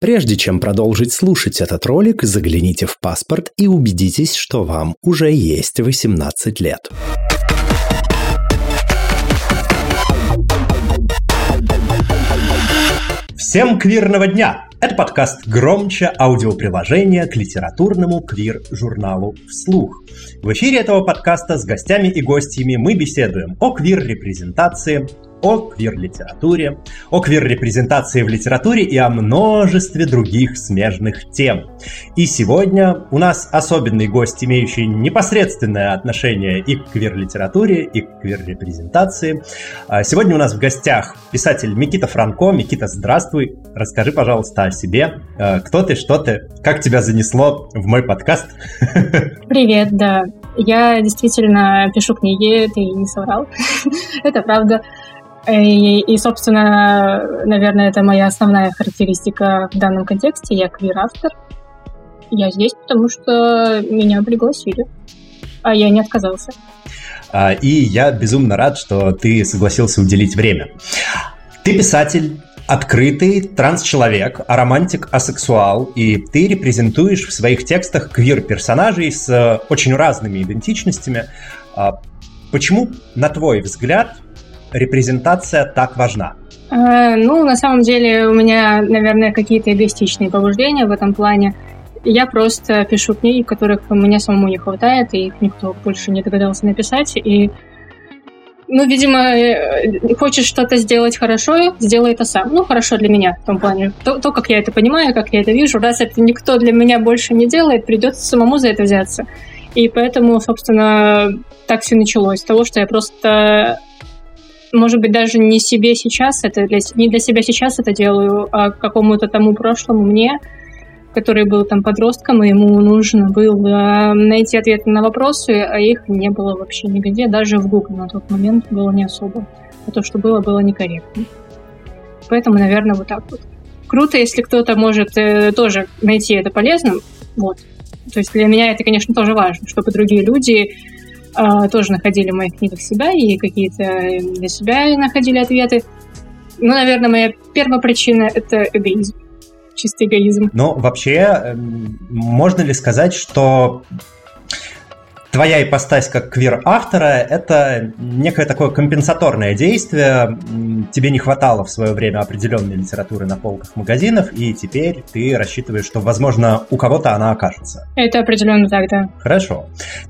Прежде чем продолжить слушать этот ролик, загляните в паспорт и убедитесь, что вам уже есть 18 лет. Всем квирного дня! Это подкаст «Громче» аудиоприложения к литературному квир-журналу «Вслух». В эфире этого подкаста с гостями и гостями мы беседуем о квир-репрезентации, о квир-литературе, о квир-репрезентации в литературе и о множестве других смежных тем. И сегодня у нас особенный гость, имеющий непосредственное отношение и к квир-литературе, и к квир-репрезентации. А сегодня у нас в гостях писатель Микита Франко. Микита, здравствуй. Расскажи, пожалуйста, о себе. А, кто ты, что ты, как тебя занесло в мой подкаст? Привет, да. Я действительно пишу книги, ты не соврал. Это правда. И, и, собственно, наверное, это моя основная характеристика в данном контексте. Я квир-автор. Я здесь, потому что меня пригласили, а я не отказался. А, и я безумно рад, что ты согласился уделить время. Ты писатель, открытый транс-человек, аромантик, асексуал, и ты репрезентуешь в своих текстах квир-персонажей с очень разными идентичностями. А, почему, на твой взгляд, репрезентация так важна? Э, ну, на самом деле у меня, наверное, какие-то эгоистичные побуждения в этом плане. Я просто пишу книги, которых мне самому не хватает, и их никто больше не догадался написать. И, ну, видимо, э, хочешь что-то сделать хорошо, сделай это сам. Ну, хорошо для меня в том плане. То, то, как я это понимаю, как я это вижу, раз это никто для меня больше не делает, придется самому за это взяться. И поэтому, собственно, так все началось. С того, что я просто может быть, даже не себе сейчас это для, не для себя сейчас это делаю, а какому-то тому прошлому мне, который был там подростком, и ему нужно было найти ответы на вопросы, а их не было вообще нигде, даже в Google на тот момент было не особо. А то, что было, было некорректно. Поэтому, наверное, вот так вот. Круто, если кто-то может э, тоже найти это полезным. Вот. То есть для меня это, конечно, тоже важно, чтобы другие люди тоже находили в моих книгах себя и какие-то для себя находили ответы. Ну, наверное, моя первая причина — это эгоизм. Чистый эгоизм. Но вообще, эм, можно ли сказать, что твоя ипостась как квир-автора — это некое такое компенсаторное действие. Тебе не хватало в свое время определенной литературы на полках магазинов, и теперь ты рассчитываешь, что, возможно, у кого-то она окажется. Это определенно так, да. Хорошо.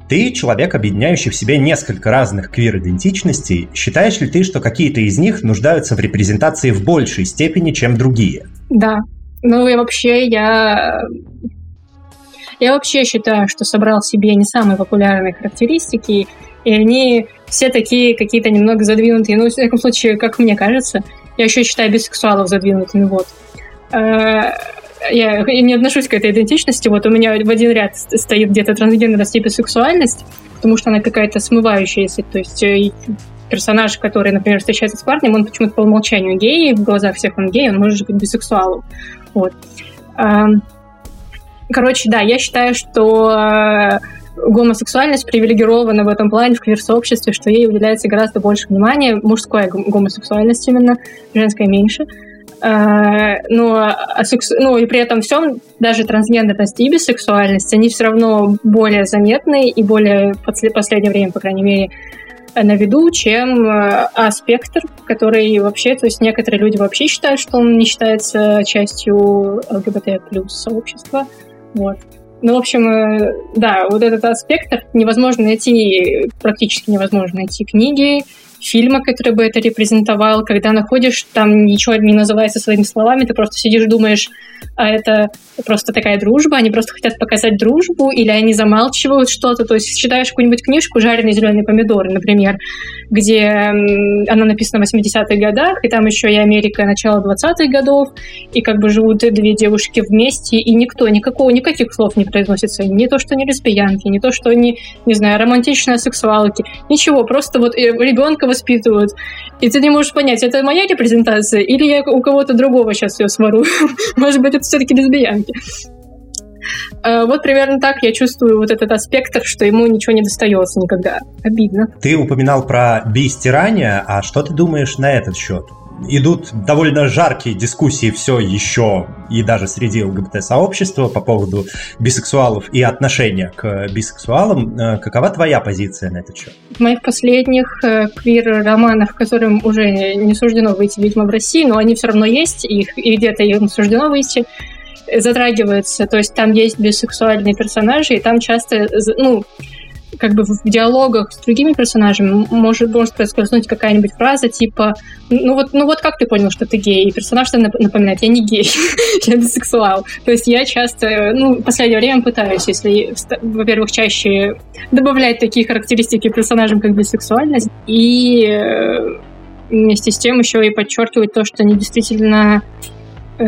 Ты человек, объединяющий в себе несколько разных квир-идентичностей. Считаешь ли ты, что какие-то из них нуждаются в репрезентации в большей степени, чем другие? Да. Ну и вообще я я вообще считаю, что собрал себе не самые популярные характеристики, и они все такие какие-то немного задвинутые. Ну, в всяком случае, как мне кажется, я еще считаю бисексуалов задвинутыми, вот. А, я не отношусь к этой идентичности. Вот у меня в один ряд стоит где-то трансгендерность и бисексуальность, потому что она какая-то смывающаяся. То есть э, персонаж, который, например, встречается с парнем, он почему-то по умолчанию гей, в глазах всех он гей, он может быть бисексуалом. Вот. Короче, да, я считаю, что э, гомосексуальность привилегирована в этом плане в квир-сообществе, что ей уделяется гораздо больше внимания, мужская гомосексуальность именно, женская меньше. Э, но, ну и при этом всем даже трансгендерность и бисексуальность, они все равно более заметны и более в последнее время, по крайней мере, на виду, чем э, аспектр, который вообще, то есть некоторые люди вообще считают, что он не считается частью ЛГБТ плюс сообщества, вот. Ну, в общем, э, да, вот этот аспект невозможно найти, практически невозможно найти книги, фильма, который бы это репрезентовал. Когда находишь, там ничего не называется своими словами, ты просто сидишь, думаешь, а это просто такая дружба, они просто хотят показать дружбу, или они замалчивают что-то. То есть читаешь какую-нибудь книжку «Жареные зеленые помидоры», например, где она написана в 80-х годах, и там еще и Америка начала 20-х годов, и как бы живут две девушки вместе, и никто, никакого, никаких слов не произносится. Не то, что они лесбиянки, не то, что они, не знаю, романтичные сексуалки, ничего, просто вот э, ребенка воспитывают. И ты не можешь понять, это моя репрезентация, или я у кого-то другого сейчас ее свару. Может быть, это все-таки лесбиянки. Э, вот примерно так я чувствую вот этот аспект, что ему ничего не достается никогда. Обидно. Ты упоминал про би-стирание, а что ты думаешь на этот счет? Идут довольно жаркие дискуссии все еще и даже среди ЛГБТ-сообщества по поводу бисексуалов и отношения к бисексуалам. Э, какова твоя позиция на этот счет? В моих последних э, квир-романах, которым уже не суждено выйти, видимо, в России, но они все равно есть, их, и где-то им суждено выйти, затрагивается. То есть там есть бисексуальные персонажи, и там часто, ну, как бы в диалогах с другими персонажами может, может проскользнуть какая-нибудь фраза типа ну вот, ну вот как ты понял, что ты гей? И персонаж напоминает, я не гей, я бисексуал. То есть я часто, ну, в последнее время пытаюсь, если, во-первых, чаще добавлять такие характеристики персонажам, как бисексуальность, и э, вместе с тем еще и подчеркивать то, что они действительно э,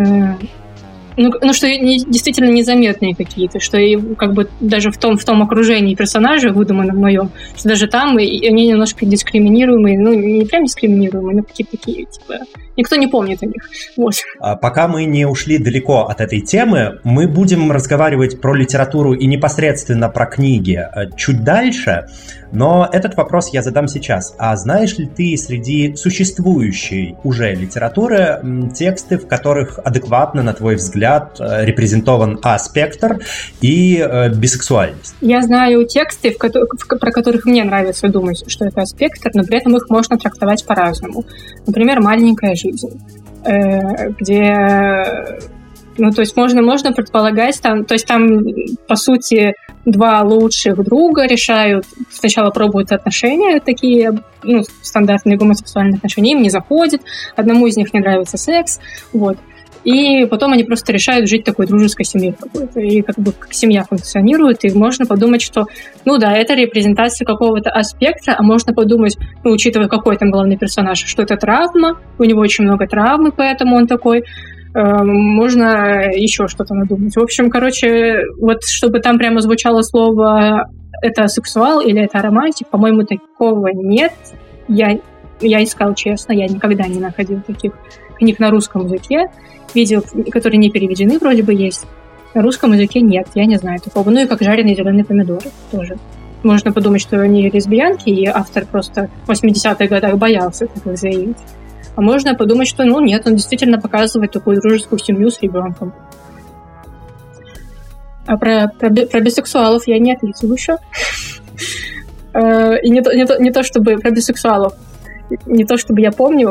ну, ну что не, действительно незаметные какие-то, что и как бы даже в том, в том окружении персонажа, выдуманном моем, что даже там и, они немножко дискриминируемые, ну, не прям дискриминируемые, но какие-то такие, типа, никто не помнит о них. Вот. А пока мы не ушли далеко от этой темы, мы будем разговаривать про литературу и непосредственно про книги э, чуть дальше. Но этот вопрос я задам сейчас. А знаешь ли ты среди существующей уже литературы тексты, в которых адекватно, на твой взгляд, э, репрезентован аспектр и э, бисексуальность? Я знаю тексты, в ко- в, про которых мне нравится думать, что это аспектр, но при этом их можно трактовать по-разному. Например, «Маленькая жизнь», э, где ну, то есть можно, можно предполагать, там, то есть там, по сути, два лучших друга решают, сначала пробуют отношения такие, ну, стандартные гомосексуальные отношения, им не заходит, одному из них не нравится секс, вот. И потом они просто решают жить такой дружеской семьей какой-то. И как бы как семья функционирует, и можно подумать, что, ну да, это репрезентация какого-то аспекта, а можно подумать, ну, учитывая, какой там главный персонаж, что это травма, у него очень много травмы, поэтому он такой. Эм, можно еще что-то надумать. В общем, короче, вот чтобы там прямо звучало слово это сексуал или это романтик, по-моему, такого нет. Я, я искал честно, я никогда не находил таких книг на русском языке. Видео, которые не переведены, вроде бы есть. На русском языке нет, я не знаю такого. Ну и как жареные зеленые помидоры тоже. Можно подумать, что они лесбиянки, и автор просто в 80-х годах боялся так заявить. А можно подумать, что ну нет, он действительно показывает такую дружескую семью с ребенком. А про, про, про бисексуалов я не ответила еще. Э, и не то, не, то, не то, чтобы про бисексуалов, не то, чтобы я помню.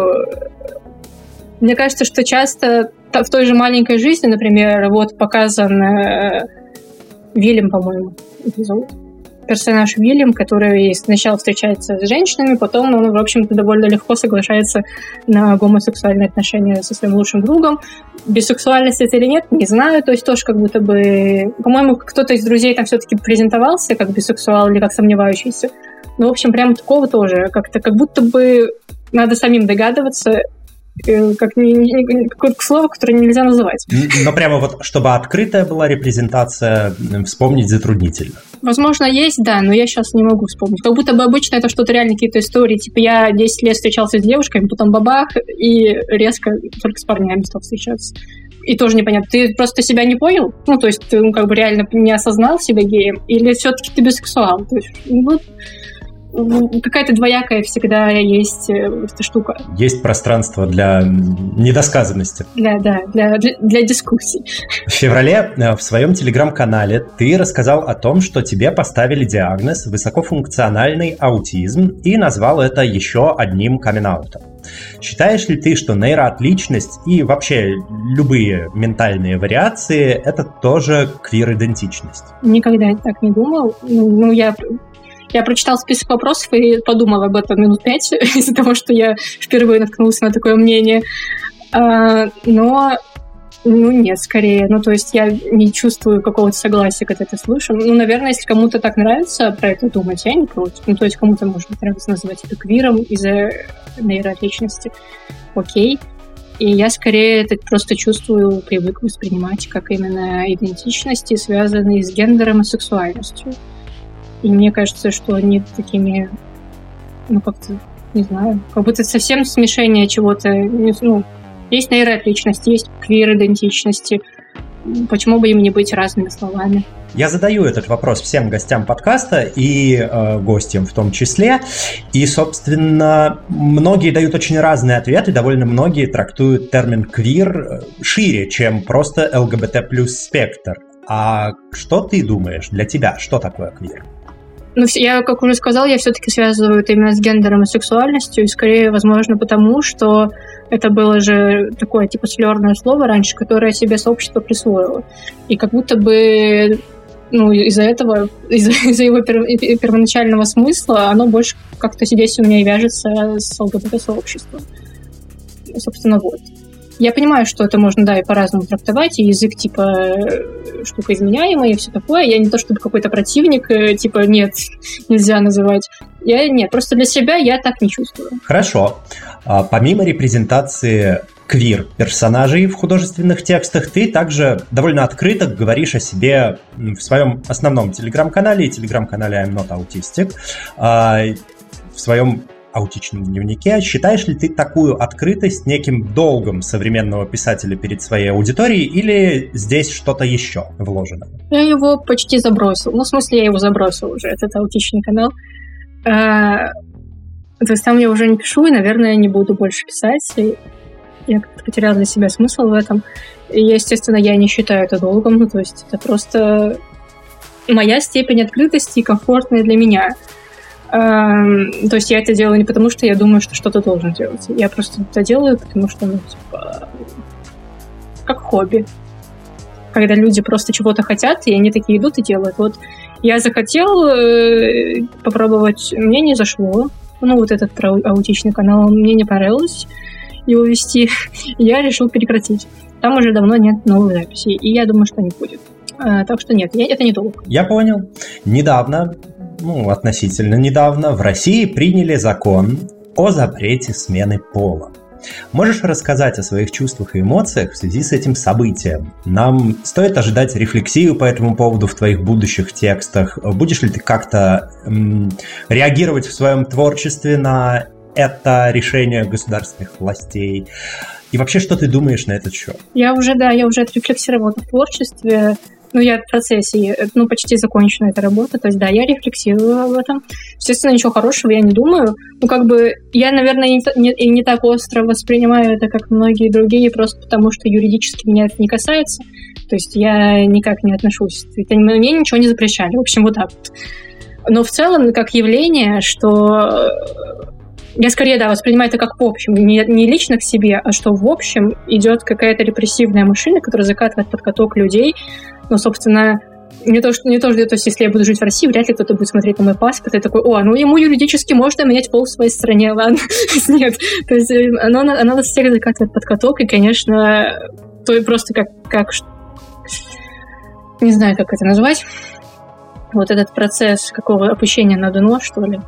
Мне кажется, что часто в той же маленькой жизни, например, вот показан э, Вильям, по-моему, зовут персонаж Вильям, который сначала встречается с женщинами, потом он, в общем-то, довольно легко соглашается на гомосексуальные отношения со своим лучшим другом. Бисексуальность это или нет, не знаю. То есть тоже как будто бы... По-моему, кто-то из друзей там все-таки презентовался как бисексуал или как сомневающийся. Ну, в общем, прям такого тоже. Как-то как будто бы надо самим догадываться, как какое-то слово, которое нельзя называть. Но прямо вот, чтобы открытая была репрезентация, вспомнить затруднительно. Возможно, есть, да, но я сейчас не могу вспомнить. Как будто бы обычно это что-то реально какие-то истории. Типа я 10 лет встречался с девушками, потом бабах, и резко только с парнями стал встречаться. И тоже непонятно, ты просто себя не понял? Ну, то есть ты ну, как бы реально не осознал себя геем? Или все-таки ты бисексуал? То есть, ну, какая-то двоякая всегда есть э, эта штука. Есть пространство для недосказанности. Для, да, для, для, для дискуссий. В феврале э, в своем телеграм-канале ты рассказал о том, что тебе поставили диагноз высокофункциональный аутизм и назвал это еще одним камин -аутом. Считаешь ли ты, что нейроотличность и вообще любые ментальные вариации — это тоже квир-идентичность? Никогда так не думал. Ну, я я прочитал список вопросов и подумала об этом минут пять из-за того, что я впервые наткнулась на такое мнение. А, но ну, нет, скорее. Ну, то есть я не чувствую какого-то согласия, когда это слышу. Ну, наверное, если кому-то так нравится про это думать, я не против. Ну, то есть кому-то может нравится называть это квиром из-за нейроотличности. Окей. И я скорее это просто чувствую, привык воспринимать как именно идентичности, связанные с гендером и сексуальностью. И мне кажется, что они такими, ну, как-то, не знаю, как будто совсем смешение чего-то. Ну, есть нейроотличность, есть квир-идентичности. почему бы им не быть разными словами? Я задаю этот вопрос всем гостям подкаста и э, гостям в том числе. И, собственно, многие дают очень разные ответы, довольно многие трактуют термин «квир» шире, чем просто ЛГБТ плюс спектр. А что ты думаешь для тебя, что такое квир? Ну, я, как уже сказал, я все-таки связываю это именно с гендером и сексуальностью, и скорее, возможно, потому что это было же такое, типа, слерное слово раньше, которое себе сообщество присвоило. И как будто бы ну, из-за этого, из-за, из-за его пер, первоначального смысла, оно больше как-то здесь у меня и вяжется с ЛГБТ-сообществом. Собственно, вот. Я понимаю, что это можно, да, и по-разному трактовать, и язык, типа, э, штука изменяемая и все такое. Я не то чтобы какой-то противник, э, типа, нет, нельзя называть. Я, нет, просто для себя я так не чувствую. Хорошо. А, помимо репрезентации квир-персонажей в художественных текстах, ты также довольно открыто говоришь о себе в своем основном телеграм-канале и телеграм-канале I'm Not Autistic, а, в своем аутичном дневнике. Считаешь ли ты такую открытость неким долгом современного писателя перед своей аудиторией или здесь что-то еще вложено? Я его почти забросил. Ну, в смысле, я его забросил уже, этот аутичный канал. А, то есть там я уже не пишу, и, наверное, не буду больше писать. И я как-то потеряла для себя смысл в этом. И, естественно, я не считаю это долгом. Ну, то есть это просто моя степень открытости и комфортная для меня. Эм, то есть я это делаю не потому, что я думаю, что что-то должен делать. Я просто это делаю, потому что, ну, типа, как хобби. Когда люди просто чего-то хотят, и они такие идут и делают. Вот я захотел э, попробовать, мне не зашло. Ну, вот этот про аутичный канал мне не понравилось его вести. я решил прекратить. Там уже давно нет новых записей, и я думаю, что не будет. А, так что нет, это не долг. Я понял. Недавно ну, относительно недавно, в России приняли закон о запрете смены пола. Можешь рассказать о своих чувствах и эмоциях в связи с этим событием? Нам стоит ожидать рефлексию по этому поводу в твоих будущих текстах. Будешь ли ты как-то м, реагировать в своем творчестве на это решение государственных властей? И вообще, что ты думаешь на этот счет? Я уже, да, я уже отрефлексировала в творчестве. Ну, я в процессе, ну, почти закончена эта работа, то есть, да, я рефлексирую об этом. Естественно, ничего хорошего я не думаю. Ну, как бы, я, наверное, не, не, не так остро воспринимаю это, как многие другие, просто потому что юридически меня это не касается. То есть, я никак не отношусь. Это, мне ничего не запрещали. В общем, вот так вот. Но в целом, как явление, что я скорее, да, воспринимаю это как в общем, не, не лично к себе, а что в общем идет какая-то репрессивная машина, которая закатывает под каток людей, но, собственно, не то, что, не то, что, то есть, если я буду жить в России, вряд ли кто-то будет смотреть на мой паспорт и такой, о, ну ему юридически можно менять пол в своей стране, ладно. Нет. То есть э, оно, оно нас всех закатывает под каток, и, конечно, то просто как, как... Не знаю, как это назвать. Вот этот процесс какого опущения на дно, что ли,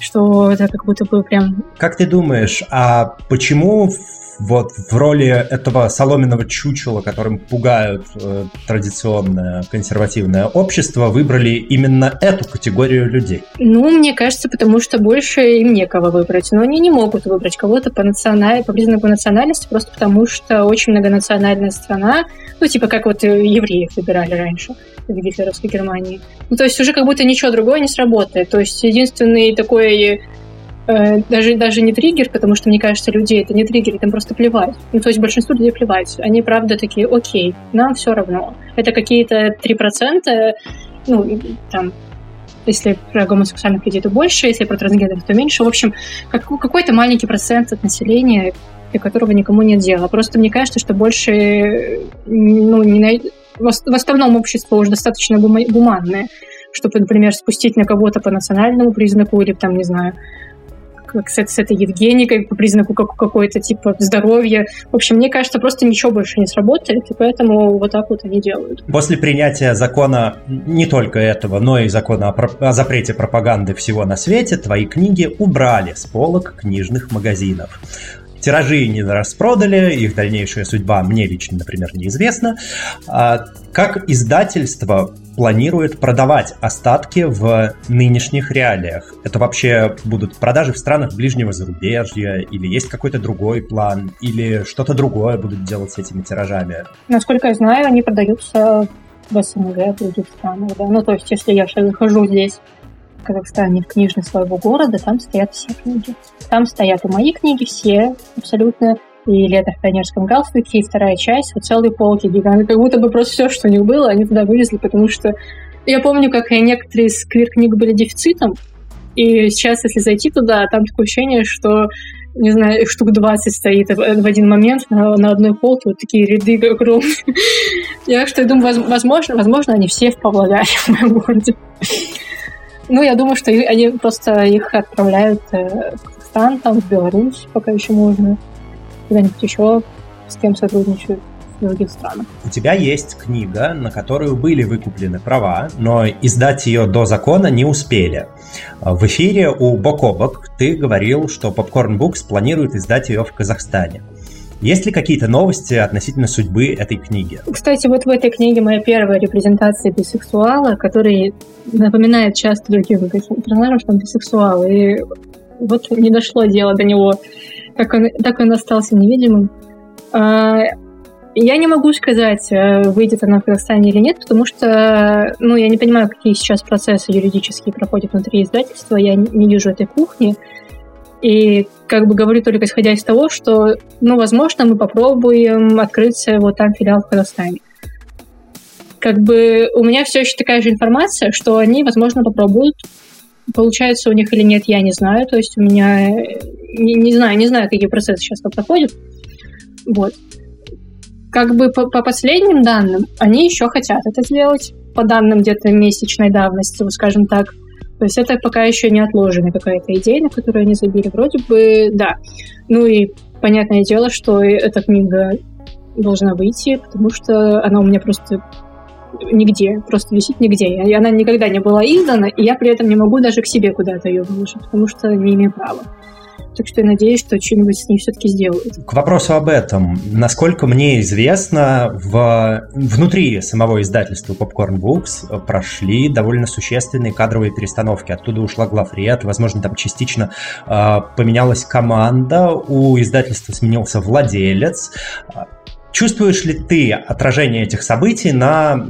что это как будто бы прям... Как ты думаешь, а почему вот в роли этого соломенного чучела, которым пугают э, традиционное консервативное общество, выбрали именно эту категорию людей? Ну, мне кажется, потому что больше им некого выбрать. Но они не могут выбрать кого-то по, националь... по признаку национальности, просто потому что очень многонациональная страна, ну, типа как вот евреев выбирали раньше в гитлеровской Германии. Ну, то есть уже как будто ничего другое не сработает. То есть единственный такой Э, даже, даже не триггер, потому что, мне кажется, людей это не триггер, им просто плевать. Ну, то есть большинству людей плевать. Они, правда, такие, окей, нам все равно. Это какие-то 3%, ну, там, если про гомосексуальных людей, то больше, если про трансгендеров, то меньше. В общем, как, какой-то маленький процент от населения, для которого никому нет дела. Просто мне кажется, что больше, ну, не на... в основном общество уже достаточно гуманное, чтобы, например, спустить на кого-то по национальному признаку или там, не знаю, как с, с этой Евгеникой по признаку как, какой-то типа здоровья. В общем, мне кажется, просто ничего больше не сработает, и поэтому вот так вот они делают. После принятия закона не только этого, но и закона о, о запрете пропаганды всего на свете, твои книги убрали с полок книжных магазинов. Тиражи не распродали, их дальнейшая судьба мне лично, например, неизвестна. А как издательство планирует продавать остатки в нынешних реалиях. Это вообще будут продажи в странах ближнего зарубежья, или есть какой-то другой план, или что-то другое будут делать с этими тиражами? Насколько я знаю, они продаются в СНГ, в других странах, да. Ну, то есть, если я захожу здесь в Казахстане в книжный своего города, там стоят все книги. Там стоят и мои книги все, абсолютно, и «Лето в пионерском галстуке», и вторая часть, вот целые полки гиганты. Как будто бы просто все, что у них было, они туда вывезли, потому что я помню, как некоторые из квир-книг были дефицитом, и сейчас, если зайти туда, там такое ощущение, что не знаю, штук 20 стоит в один момент на, на одной полке, вот такие ряды огромные. Я что, я думаю, возможно, возможно, они все в Павлодаре, в моем городе. Ну, я думаю, что они просто их отправляют э, в Казахстан, там, в Беларусь, пока еще можно куда-нибудь еще с кем сотрудничают других странах. У тебя есть книга, на которую были выкуплены права, но издать ее до закона не успели. В эфире у Бок о Бок ты говорил, что Popcorn Books планирует издать ее в Казахстане. Есть ли какие-то новости относительно судьбы этой книги? Кстати, вот в этой книге моя первая репрезентация бисексуала, который напоминает часто другим персонажам, что он бисексуал. И вот не дошло дело до него так он, так он остался невидимым. А, я не могу сказать, э, выйдет она в Казахстане или нет, потому что, ну, я не понимаю, какие сейчас процессы юридические проходят внутри издательства, я не вижу этой кухни. И как бы говорю только исходя из того, что, ну, возможно, мы попробуем открыть вот там филиал в Казахстане. Как бы у меня все еще такая же информация, что они, возможно, попробуют Получается у них или нет, я не знаю. То есть у меня не, не знаю, не знаю, какие процессы сейчас там проходят. Вот. Как бы по, по последним данным, они еще хотят это сделать. По данным где-то месячной давности, скажем так. То есть это пока еще не отложена какая-то идея, на которую они забили. Вроде бы, да. Ну и понятное дело, что эта книга должна выйти, потому что она у меня просто нигде, просто висит нигде. И она никогда не была издана, и я при этом не могу даже к себе куда-то ее выложить, потому что не имею права. Так что я надеюсь, что что-нибудь с ней все-таки сделают. К вопросу об этом. Насколько мне известно, в... внутри самого издательства Popcorn Books прошли довольно существенные кадровые перестановки. Оттуда ушла главред, возможно, там частично э, поменялась команда, у издательства сменился владелец. Чувствуешь ли ты отражение этих событий на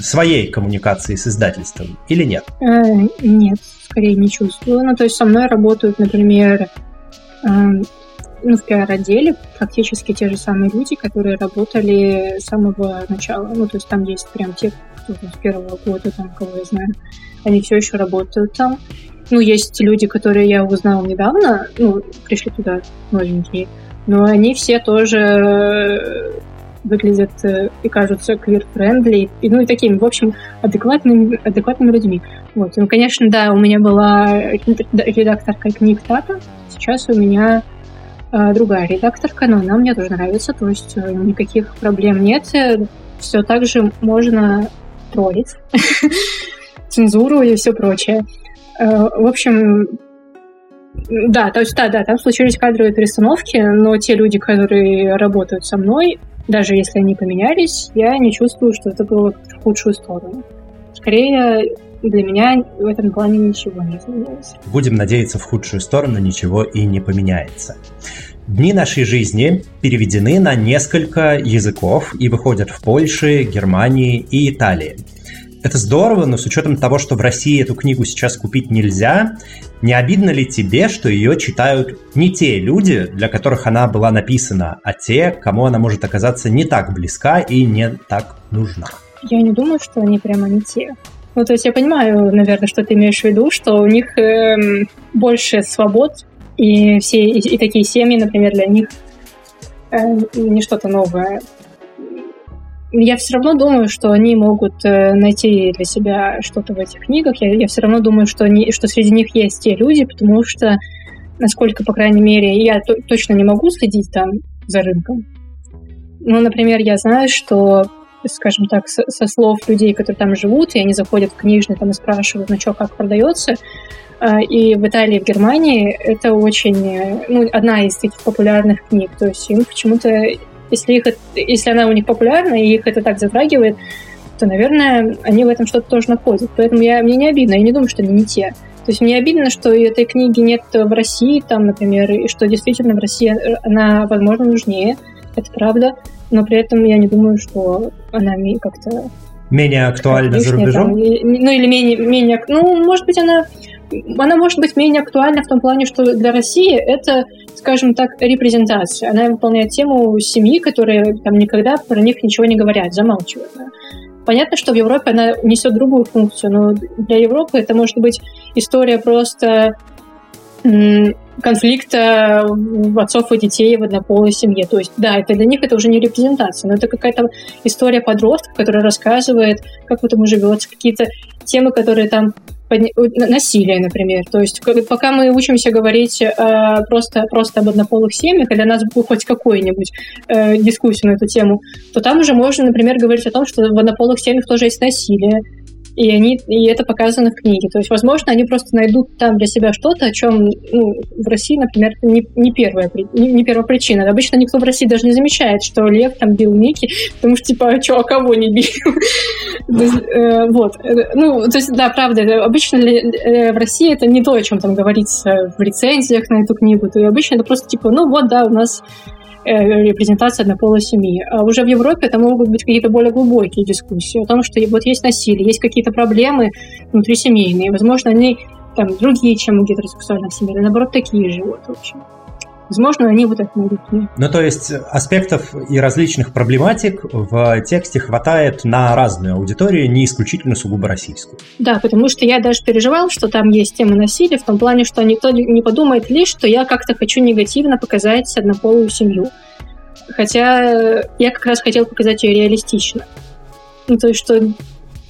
своей коммуникации с издательством или нет? Э, нет, скорее не чувствую. Ну, то есть со мной работают, например, э, ну, в пиар-отделе практически те же самые люди, которые работали с самого начала. Ну, то есть там есть прям те, кто с первого года, там, кого я знаю, они все еще работают там. Ну, есть люди, которые я узнала недавно, ну, пришли туда новенькие, но они все тоже выглядят э, и кажутся квир-френдли, и, ну и такими, в общем, адекватными, адекватными людьми. Вот. Ну, конечно, да, у меня была редакторка книг Тата, сейчас у меня э, другая редакторка, но она мне тоже нравится, то есть э, никаких проблем нет. Все так же можно троллить, цензуру и все прочее. В общем, да, то есть, да, да, там случились кадровые перестановки, но те люди, которые работают со мной, даже если они поменялись, я не чувствую, что это было в худшую сторону. Скорее, для меня в этом плане ничего не изменилось. Будем надеяться, в худшую сторону ничего и не поменяется. Дни нашей жизни переведены на несколько языков и выходят в Польше, Германии и Италии. Это здорово, но с учетом того, что в России эту книгу сейчас купить нельзя, не обидно ли тебе, что ее читают не те люди, для которых она была написана, а те, кому она может оказаться не так близка и не так нужна? Я не думаю, что они прямо не те. Ну, то есть я понимаю, наверное, что ты имеешь в виду, что у них э, больше свобод, и все и, и такие семьи, например, для них э, не что-то новое я все равно думаю, что они могут э, найти для себя что-то в этих книгах. Я, я все равно думаю, что, они, что среди них есть те люди, потому что, насколько, по крайней мере, я то, точно не могу следить там за рынком. Ну, например, я знаю, что, скажем так, со, со слов людей, которые там живут, и они заходят в книжный там и спрашивают, ну что, как продается, э, и в Италии, в Германии это очень, э, ну, одна из таких популярных книг. То есть им почему-то если, их, если она у них популярна, и их это так затрагивает, то, наверное, они в этом что-то тоже находят. Поэтому я, мне не обидно, я не думаю, что они не те. То есть мне обидно, что этой книги нет в России, там, например, и что действительно в России она, возможно, нужнее, это правда, но при этом я не думаю, что она как-то менее актуальна за рубежом? Там, ну или менее, менее, ну может быть она, она может быть менее актуальна в том плане, что для России это, скажем так, репрезентация. Она выполняет тему семьи, которые там никогда про них ничего не говорят, замалчивают. Понятно, что в Европе она несет другую функцию, но для Европы это может быть история просто конфликта отцов и детей в однополой семье. То есть, да, это для них это уже не репрезентация, но это какая-то история подростка, которая рассказывает, как в этом живется, какие-то темы, которые там насилие, например. То есть, пока мы учимся говорить э, просто, просто об однополых семьях, когда у нас будет хоть какую-нибудь э, дискуссию на эту тему, то там уже можно, например, говорить о том, что в однополых семьях тоже есть насилие, и, они, и это показано в книге. То есть, возможно, они просто найдут там для себя что-то, о чем ну, в России, например, не, не, первая, не, не первая причина. Обычно никто в России даже не замечает, что Лев там бил Микки, потому что, типа, а что, а кого не бил? Э, вот. Ну, то есть, да, правда, обычно э, в России это не то, о чем там говорится в рецензиях на эту книгу. То обычно это просто, типа, ну вот, да, у нас Э, репрезентация однополой семьи. А уже в Европе это могут быть какие-то более глубокие дискуссии о том, что вот есть насилие, есть какие-то проблемы внутрисемейные, возможно, они там другие, чем у гетеросексуальных семей, или наоборот такие же, вот, в общем. Возможно, они это найдут. Ну, то есть аспектов и различных проблематик в тексте хватает на разную аудиторию, не исключительно сугубо российскую. Да, потому что я даже переживал, что там есть тема насилия, в том плане, что никто не подумает лишь, что я как-то хочу негативно показать однополую семью. Хотя я как раз хотел показать ее реалистично. Ну, то есть, что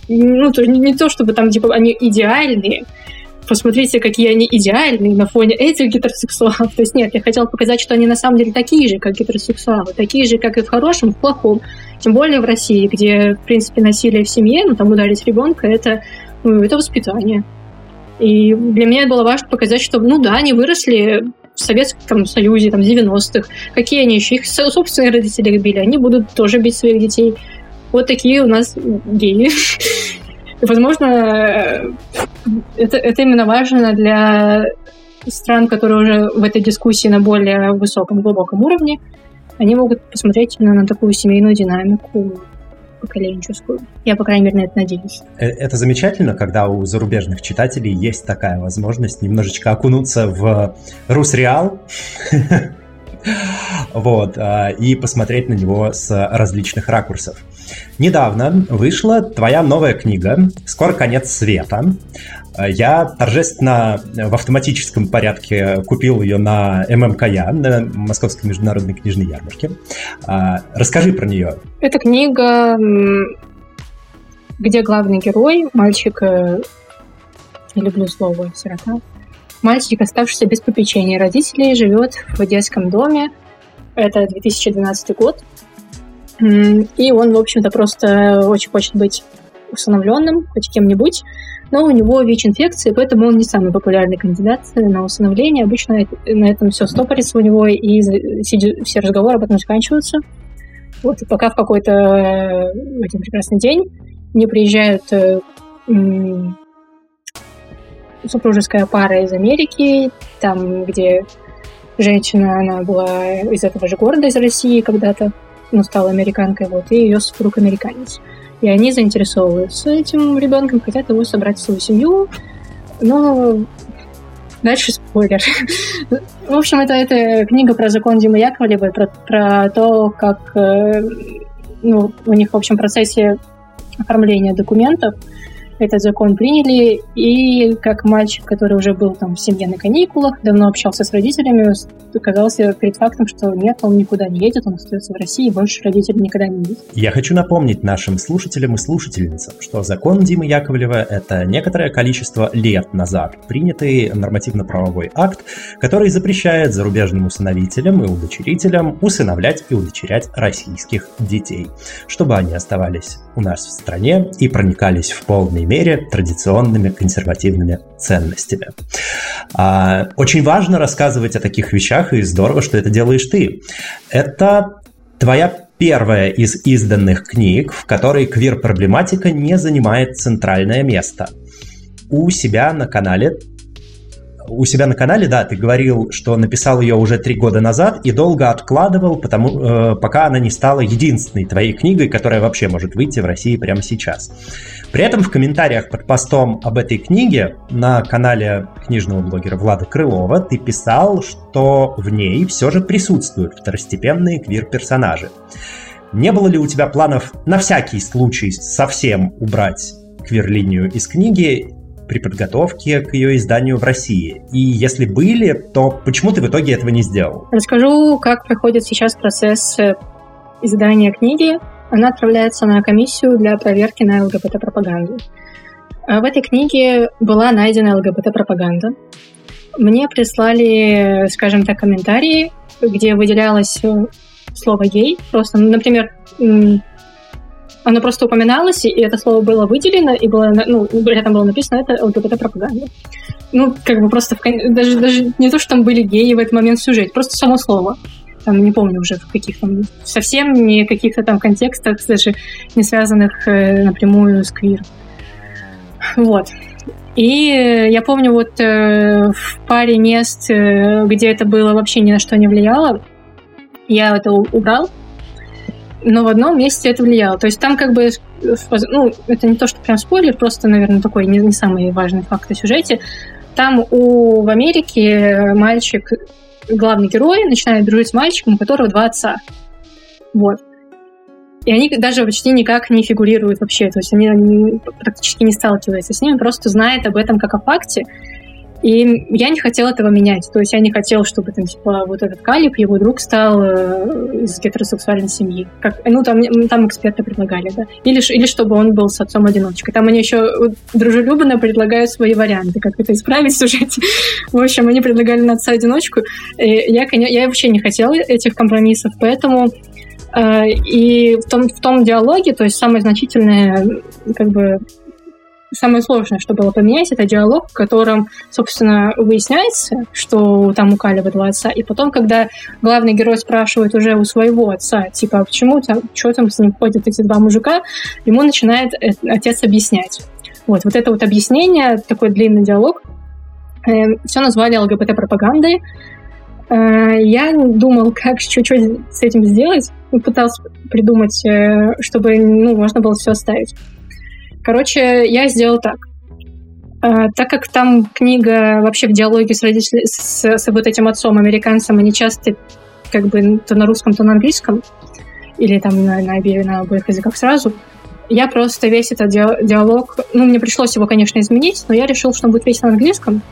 ну, то есть не то, чтобы там, типа, они идеальные, посмотрите, какие они идеальные на фоне этих гетеросексуалов. То есть нет, я хотела показать, что они на самом деле такие же, как гетеросексуалы, такие же, как и в хорошем, в плохом. Тем более в России, где, в принципе, насилие в семье, ну, там ударить ребенка, это, ну, это воспитание. И для меня было важно показать, что, ну да, они выросли в Советском Союзе, там, 90-х. Какие они еще? Их собственные родители били, они будут тоже бить своих детей. Вот такие у нас геи. Возможно, э, это, это именно важно для стран, которые уже в этой дискуссии на более высоком, глубоком уровне. Они могут посмотреть именно на такую семейную динамику поколенческую. Я, по крайней мере, на это надеюсь. Э, это замечательно, когда у зарубежных читателей есть такая возможность немножечко окунуться в Русреал вот, а, и посмотреть на него с различных ракурсов. Недавно вышла твоя новая книга «Скоро конец света». Я торжественно в автоматическом порядке купил ее на ММКЯ, на Московской международной книжной ярмарке. А, расскажи про нее. Это книга, где главный герой, мальчик, э, не люблю слово сирота, мальчик, оставшийся без попечения родителей, живет в детском доме. Это 2012 год. И он, в общем-то, просто очень хочет быть усыновленным, хоть кем-нибудь, но у него ВИЧ-инфекция, поэтому он не самый популярный кандидат на усыновление. Обычно на этом все стопорится у него, и все разговоры об этом заканчиваются. Вот, пока в какой-то э, один прекрасный день не приезжают э, супружеская пара из Америки, там, где женщина, она была из этого же города, из России когда-то, ну, стала американкой, вот, и ее супруг американец. И они заинтересовываются этим ребенком, хотят его собрать в свою семью, но дальше спойлер. в общем, это, это книга про закон Димы Яковлева, про, про то, как э, ну, у них в общем процессе оформления документов этот закон приняли, и как мальчик, который уже был там в семье на каникулах, давно общался с родителями, оказался перед фактом, что нет, он никуда не едет, он остается в России, и больше родителей никогда не видит. Я хочу напомнить нашим слушателям и слушательницам, что закон Димы Яковлева — это некоторое количество лет назад принятый нормативно-правовой акт, который запрещает зарубежным усыновителям и удочерителям усыновлять и удочерять российских детей, чтобы они оставались у нас в стране и проникались в полной мере традиционными консервативными ценностями. А, очень важно рассказывать о таких вещах, и здорово, что это делаешь ты. Это твоя первая из изданных книг, в которой квир-проблематика не занимает центральное место. У себя на канале у себя на канале, да, ты говорил, что написал ее уже три года назад и долго откладывал, потому, э, пока она не стала единственной твоей книгой, которая вообще может выйти в России прямо сейчас. При этом в комментариях под постом об этой книге на канале книжного блогера Влада Крылова ты писал, что в ней все же присутствуют второстепенные квир-персонажи. Не было ли у тебя планов на всякий случай совсем убрать квир-линию из книги при подготовке к ее изданию в России? И если были, то почему ты в итоге этого не сделал? Расскажу, как проходит сейчас процесс э, издания книги. Она отправляется на комиссию для проверки на ЛГБТ-пропаганду. А в этой книге была найдена ЛГБТ-пропаганда. Мне прислали, скажем так, комментарии, где выделялось э, слово «гей». Просто, например, оно просто упоминалось, и это слово было выделено, и было, ну, рядом было написано, это ЛГБТ-пропаганда. Ну, как бы просто, в, даже, даже не то, что там были геи в этот момент в сюжете, просто само слово. Там, не помню уже в каких там, совсем не каких-то там контекстах, даже не связанных э, напрямую с квир. Вот. И я помню вот э, в паре мест, э, где это было вообще ни на что не влияло, я это убрал, но в одном месте это влияло. То есть там как бы, ну, это не то, что прям спойлер, просто, наверное, такой не, не самый важный факт о сюжете. Там у, в Америке мальчик, главный герой, начинает дружить с мальчиком, у которого два отца. Вот. И они даже почти никак не фигурируют вообще, то есть они, они практически не сталкиваются с ними, просто знает об этом как о факте, и я не хотела этого менять. То есть я не хотела, чтобы там, типа, вот этот Калиб, его друг стал э, из гетеросексуальной семьи. Как, ну, там, там эксперты предлагали, да. Или, или чтобы он был с отцом-одиночкой. Там они еще дружелюбно предлагают свои варианты, как это исправить в сюжете. В общем, они предлагали на отца-одиночку. Я, я вообще не хотела этих компромиссов, поэтому э, и в том, в том диалоге, то есть самое значительное, как бы, самое сложное, что было поменять, это диалог, в котором, собственно, выясняется, что там у Калева два отца, и потом, когда главный герой спрашивает уже у своего отца, типа, а почему там, что там с ним ходят эти два мужика, ему начинает э, отец объяснять. Вот, вот это вот объяснение, такой длинный диалог, э, все назвали ЛГБТ-пропагандой. Э, я думал, как чуть-чуть с этим сделать, пытался придумать, э, чтобы ну, можно было все оставить. Короче, я сделал так. А, так как там книга вообще в диалоге с, родитель... с, с вот этим отцом американцем, они часто как бы то на русском, то на английском, или там на, на, обеих, на обоих языках сразу, я просто весь этот диалог, ну, мне пришлось его, конечно, изменить, но я решил, что он будет весь на английском.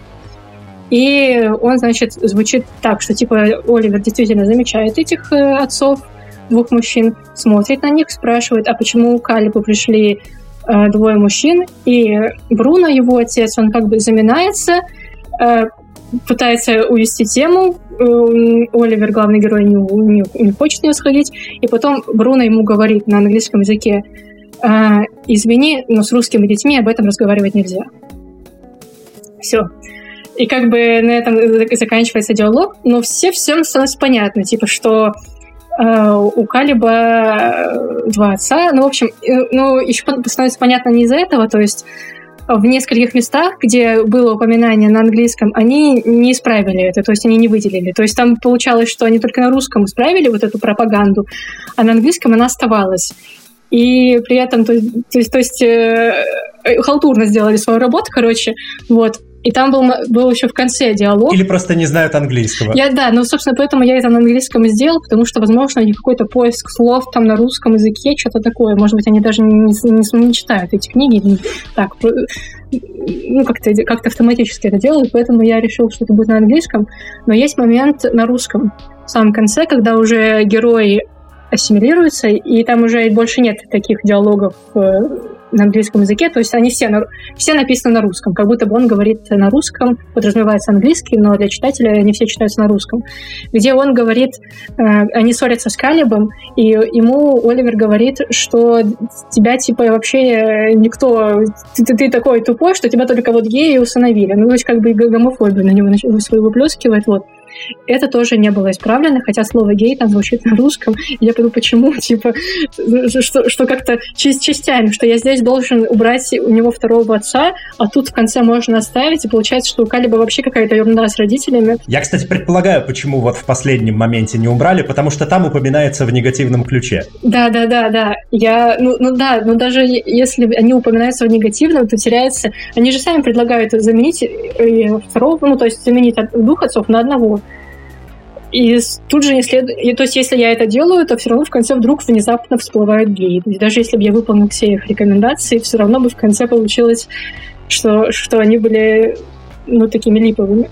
И он, значит, звучит так, что, типа, Оливер действительно замечает этих э, отцов, двух мужчин, смотрит на них, спрашивает, а почему Калибу пришли Э, двое мужчин, и Бруно, его отец, он как бы заминается, э, пытается увести тему, э, Оливер, главный герой, не, не, не хочет в нее сходить, и потом Бруно ему говорит на английском языке, извини, но с русскими детьми об этом разговаривать нельзя. Все. И как бы на этом заканчивается диалог, но все всем становится понятно, типа, что Э, у Калиба э, два отца. Ну, в общем, э, ну, еще становится понятно не из-за этого, то есть в нескольких местах, где было упоминание на английском, они не исправили это, то есть они не выделили. То есть там получалось, что они только на русском исправили вот эту пропаганду, а на английском она оставалась. И при этом, то, то есть, то есть э, халтурно сделали свою работу, короче, вот. И там был, был еще в конце диалог. Или просто не знают английского. Я, да, ну, собственно, поэтому я это на английском и сделал, потому что, возможно, у них какой-то поиск слов там на русском языке, что-то такое. Может быть, они даже не, не, не читают эти книги. Так, ну, как-то как автоматически это делают, поэтому я решил, что это будет на английском. Но есть момент на русском в самом конце, когда уже герой ассимилируется, и там уже больше нет таких диалогов э, на английском языке, то есть они все, на, все написаны на русском, как будто бы он говорит на русском, подразумевается английский, но для читателя они все читаются на русском, где он говорит, э, они ссорятся с Калибом, и ему Оливер говорит, что тебя типа вообще никто, ты, ты, ты такой тупой, что тебя только вот геи усыновили, ну то есть как бы гомофобию на него свою выплескивает, вот. Это тоже не было исправлено, хотя слово гей там звучит на русском. Я подумала, почему, типа, что, что как-то частями, что я здесь должен убрать у него второго отца, а тут в конце можно оставить, и получается, что у Калиба вообще какая-то ерунда с родителями. Я, кстати, предполагаю, почему вот в последнем моменте не убрали, потому что там упоминается в негативном ключе. Да, да, да, да. Я, ну, ну да, но даже если они упоминаются в негативном, то теряется. Они же сами предлагают заменить э, второго, ну, то есть заменить двух отцов на одного. И тут же, если, и, то есть, если я это делаю, то все равно в конце вдруг внезапно всплывает гей. И даже если бы я выполнил все их рекомендации, все равно бы в конце получилось, что, что они были ну, такими липовыми.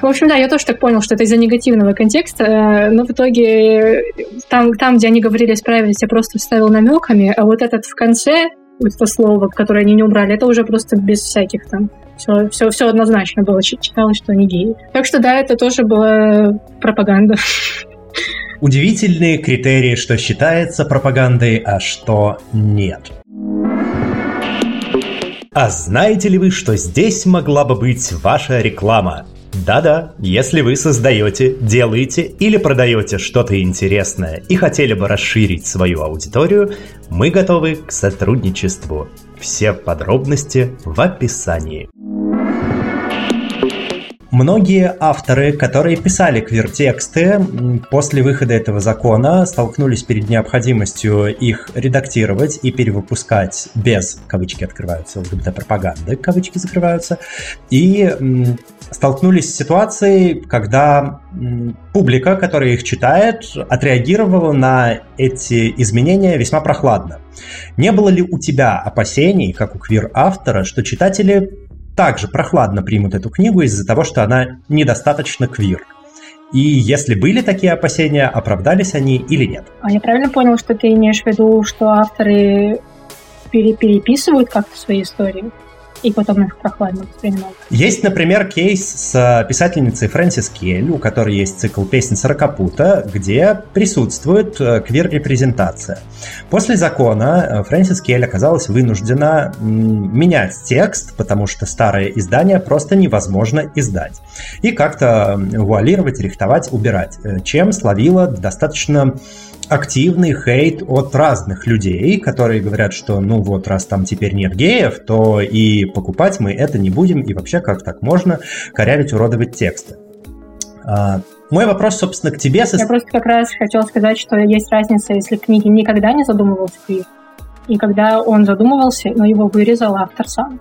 В общем, да, я тоже так понял, что это из-за негативного контекста, э, но в итоге там, там где они говорили справились, я просто вставил намеками, а вот этот в конце, вот это слово, которое они не убрали, это уже просто без всяких там все, все, все однозначно было, читалось, что они геи. Так что да, это тоже была пропаганда. Удивительные критерии, что считается пропагандой, а что нет. А знаете ли вы, что здесь могла бы быть ваша реклама? Да-да, если вы создаете, делаете или продаете что-то интересное и хотели бы расширить свою аудиторию, мы готовы к сотрудничеству. Все подробности в описании. Многие авторы, которые писали квир-тексты, после выхода этого закона столкнулись перед необходимостью их редактировать и перевыпускать без, кавычки открываются, ЛГБТ-пропаганды, кавычки закрываются, и столкнулись с ситуацией, когда публика, которая их читает, отреагировала на эти изменения весьма прохладно. Не было ли у тебя опасений, как у квир-автора, что читатели также прохладно примут эту книгу из-за того, что она недостаточно квир. И если были такие опасения, оправдались они или нет? А я правильно понял, что ты имеешь в виду, что авторы переписывают как-то свои истории? И потом их прохладно воспринимал. Есть, например, кейс с э, писательницей Фрэнсис Кель, у которой есть цикл песен Сорокопута, где присутствует э, квир-репрезентация. После закона э, Фрэнсис Кель оказалась вынуждена менять текст, потому что старое издание просто невозможно издать. И как-то вуалировать, рихтовать, убирать, чем словила достаточно активный хейт от разных людей, которые говорят, что ну вот раз там теперь нет геев, то и покупать мы это не будем, и вообще как так можно корявить, уродовать тексты. А, мой вопрос, собственно, к тебе. Я просто как раз хотела сказать, что есть разница, если книги никогда не задумывался клип, и когда он задумывался, но его вырезал автор сам.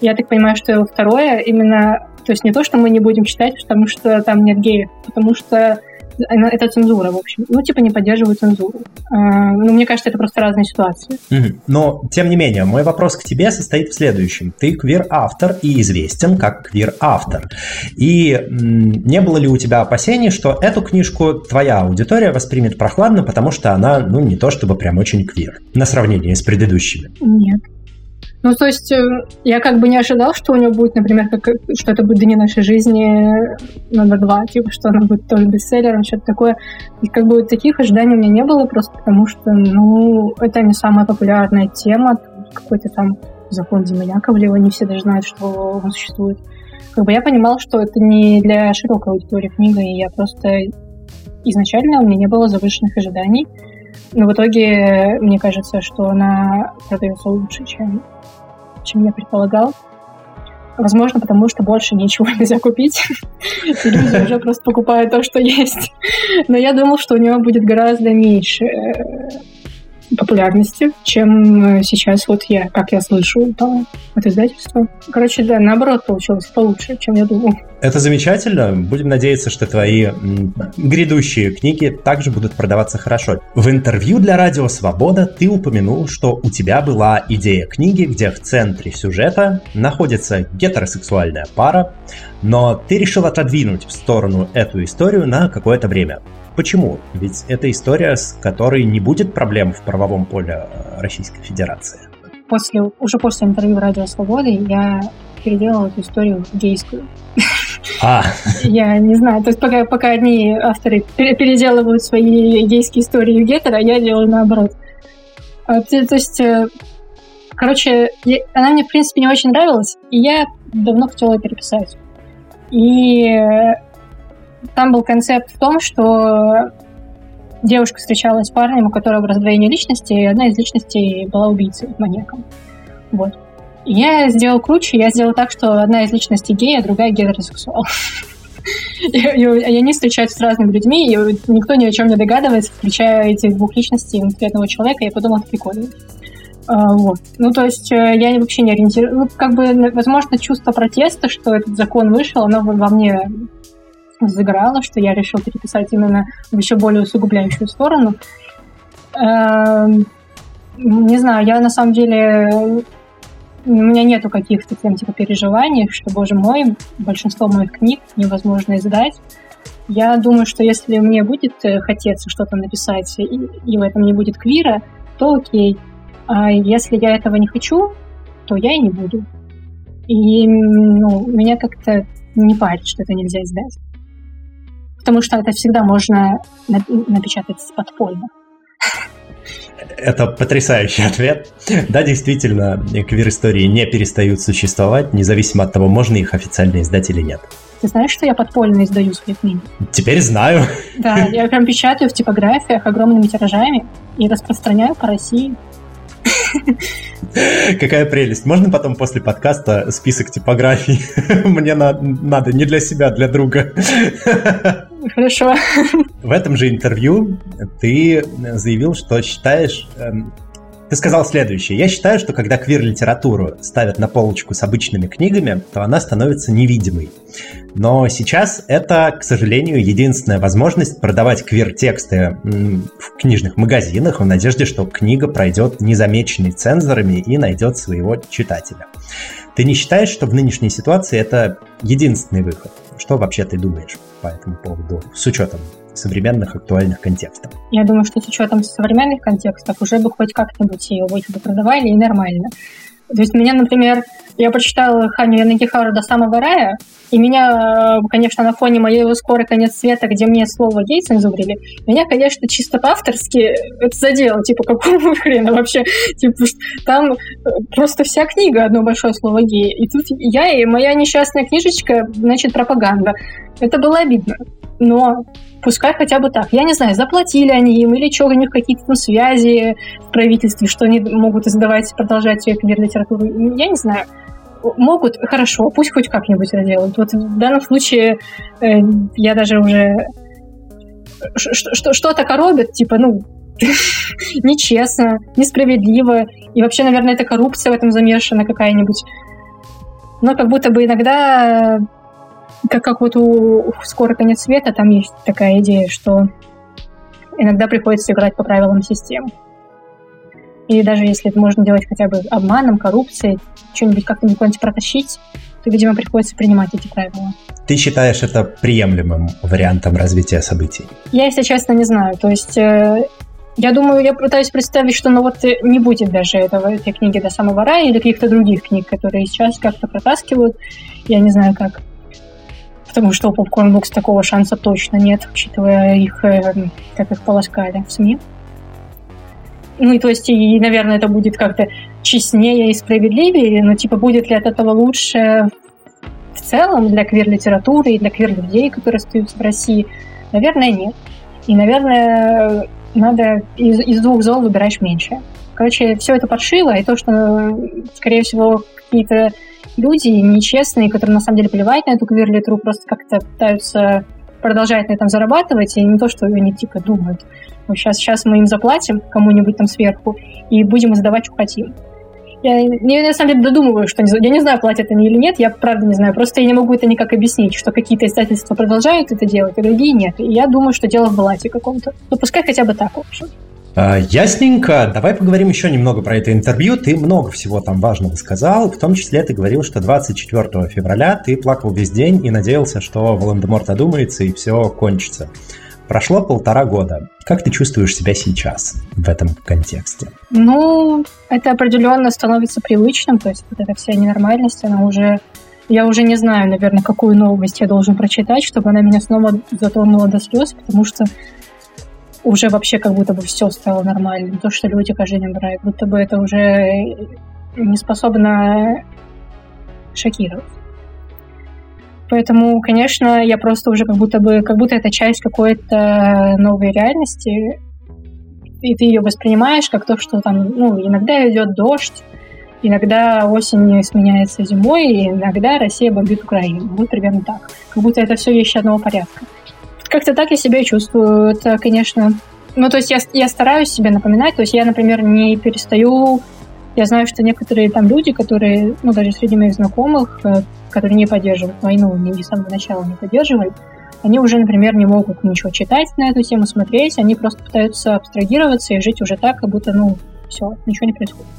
Я так понимаю, что второе именно, то есть не то, что мы не будем читать, потому что там нет геев, потому что это цензура, в общем. Ну, типа, не поддерживают цензуру. А, ну, мне кажется, это просто разные ситуации. Но, тем не менее, мой вопрос к тебе состоит в следующем. Ты квир-автор и известен как квир-автор. И не было ли у тебя опасений, что эту книжку твоя аудитория воспримет прохладно, потому что она, ну, не то чтобы прям очень квир, на сравнение с предыдущими? Нет. Ну, то есть, э, я как бы не ожидал, что у него будет, например, как, что это будет «Дни нашей жизни» номер два, типа, что она будет тоже бестселлером, что-то такое. И как бы таких ожиданий у меня не было, просто потому что, ну, это не самая популярная тема, какой-то там закон Димы Яковлева, не все даже знают, что он существует. Как бы я понимала, что это не для широкой аудитории книга, и я просто изначально у меня не было завышенных ожиданий. Но в итоге мне кажется, что она продается лучше, чем чем я предполагал. Возможно, потому что больше ничего нельзя купить. Люди уже просто покупают то, что есть. Но я думал, что у него будет гораздо меньше э, популярности, чем сейчас вот я, как я слышу, да, от издательства. Короче, да, наоборот, получилось получше, чем я думал. Это замечательно. Будем надеяться, что твои грядущие книги также будут продаваться хорошо. В интервью для Радио Свобода ты упомянул, что у тебя была идея книги, где в центре сюжета находится гетеросексуальная пара, но ты решил отодвинуть в сторону эту историю на какое-то время. Почему? Ведь это история, с которой не будет проблем в правовом поле э, Российской Федерации. После, уже после интервью «Радио Свободы» я переделала эту историю в гейскую. А. Я не знаю, то есть пока, пока одни авторы переделывают свои гейские истории в гетера, я делаю наоборот. А, то, то есть, э, короче, она мне, в принципе, не очень нравилась, и я давно хотела ее переписать. И там был концепт в том, что девушка встречалась с парнем, у которого раздвоение личности, и одна из личностей была убийцей, маньяком. Вот. И я сделал круче, я сделал так, что одна из личностей гей, а другая гетеросексуал. И, они встречаются с разными людьми, и никто ни о чем не догадывается, включая этих двух личностей конкретного человека. Я подумал, это прикольно. А, вот. Ну, то есть э, я вообще не ориентирую. Ну, как бы, возможно, чувство протеста, что этот закон вышел, оно во мне заграло, что я решил переписать именно в еще более усугубляющую сторону. Эм, не знаю, я на самом деле у меня нету каких-то тем типа переживаний, что, боже мой, большинство моих книг невозможно издать. Я думаю, что если мне будет э, хотеться что-то написать, и, и в этом не будет квира, то окей. А если я этого не хочу, то я и не буду. И ну, меня как-то не парит, что это нельзя издать. Потому что это всегда можно напечатать подпольно. Это потрясающий ответ. Да, действительно, квир-истории не перестают существовать, независимо от того, можно их официально издать или нет. Ты знаешь, что я подпольно издаю свои книги? Теперь знаю. Да, я прям печатаю в типографиях огромными тиражами и распространяю по России. Какая прелесть. Можно потом после подкаста список типографий? Мне на- надо не для себя, а для друга. Хорошо. В этом же интервью ты заявил, что считаешь... Эм, ты сказал следующее. Я считаю, что когда квир-литературу ставят на полочку с обычными книгами, то она становится невидимой. Но сейчас это, к сожалению, единственная возможность продавать квир-тексты в книжных магазинах в надежде, что книга пройдет незамеченной цензорами и найдет своего читателя. Ты не считаешь, что в нынешней ситуации это единственный выход? Что вообще ты думаешь по этому поводу, с учетом современных актуальных контекстов? Я думаю, что с учетом современных контекстов уже бы хоть как-нибудь ее бы продавали и нормально. То есть меня, например, я прочитала Ханю Янагихару до самого рая, и меня, э, конечно, на фоне моего скорый конец света, где мне слово гей цензурили, меня, конечно, чисто по-авторски это задело. Типа, какого хрена вообще? Типа, там э, просто вся книга одно большое слово гей. И тут я и моя несчастная книжечка, значит, пропаганда. Это было обидно. Но пускай хотя бы так. Я не знаю, заплатили они им или что, у них какие-то там связи в правительстве, что они могут издавать, продолжать ее литературу. Я не знаю. Могут, хорошо, пусть хоть как-нибудь это делают. Вот в данном случае э, я даже уже что-то коробит, типа, ну, нечестно, несправедливо. И вообще, наверное, это коррупция в этом замешана какая-нибудь. Но как будто бы иногда как, как вот у «Скоро конец света» там есть такая идея, что иногда приходится играть по правилам системы. И даже если это можно делать хотя бы обманом, коррупцией, что-нибудь как-нибудь протащить, то, видимо, приходится принимать эти правила. Ты считаешь это приемлемым вариантом развития событий? Я, если честно, не знаю. То есть э, я думаю, я пытаюсь представить, что ну вот не будет даже этого, этой книги до самого рая или каких-то других книг, которые сейчас как-то протаскивают. Я не знаю как потому что у Popcorn Books такого шанса точно нет, учитывая их, э, как их полоскали в СМИ. Ну и то есть, и, наверное, это будет как-то честнее и справедливее, но типа будет ли от этого лучше в целом для квир-литературы и для квир-людей, которые остаются в России? Наверное, нет. И, наверное, надо из, из двух зол выбираешь меньше. Короче, все это подшило, и то, что, скорее всего, какие-то люди нечестные, которые на самом деле плевать на эту квир-литру, просто как-то пытаются продолжать на этом зарабатывать, и не то, что они типа думают. Ну, сейчас, сейчас мы им заплатим кому-нибудь там сверху и будем издавать, что хотим. Я, я на самом деле додумываю, что я не знаю, платят они или нет, я правда не знаю. Просто я не могу это никак объяснить, что какие-то издательства продолжают это делать, а другие нет. И я думаю, что дело в блате каком-то. Ну, пускай хотя бы так, в общем. А, ясненько. Давай поговорим еще немного про это интервью. Ты много всего там важного сказал. В том числе ты говорил, что 24 февраля ты плакал весь день и надеялся, что Волан-де-Морт одумается и все кончится. Прошло полтора года. Как ты чувствуешь себя сейчас в этом контексте? Ну, это определенно становится привычным, то есть вот эта вся ненормальность, она уже... Я уже не знаю, наверное, какую новость я должен прочитать, чтобы она меня снова затронула до слез, потому что уже вообще как будто бы все стало нормально. То, что люди каждый день брают, будто бы это уже не способно шокировать. Поэтому, конечно, я просто уже как будто бы, как будто это часть какой-то новой реальности, и ты ее воспринимаешь как то, что там, ну, иногда идет дождь, иногда осень сменяется зимой, и иногда Россия бомбит Украину. Вот примерно так. Как будто это все вещи одного порядка. Как-то так я себя чувствую. Это, конечно... Ну, то есть я, я стараюсь себе напоминать. То есть я, например, не перестаю... Я знаю, что некоторые там люди, которые, ну, даже среди моих знакомых, э, которые не поддерживают войну, не с самого начала не поддерживали, они уже, например, не могут ничего читать на эту тему, смотреть, они просто пытаются абстрагироваться и жить уже так, как будто, ну, все, ничего не происходит.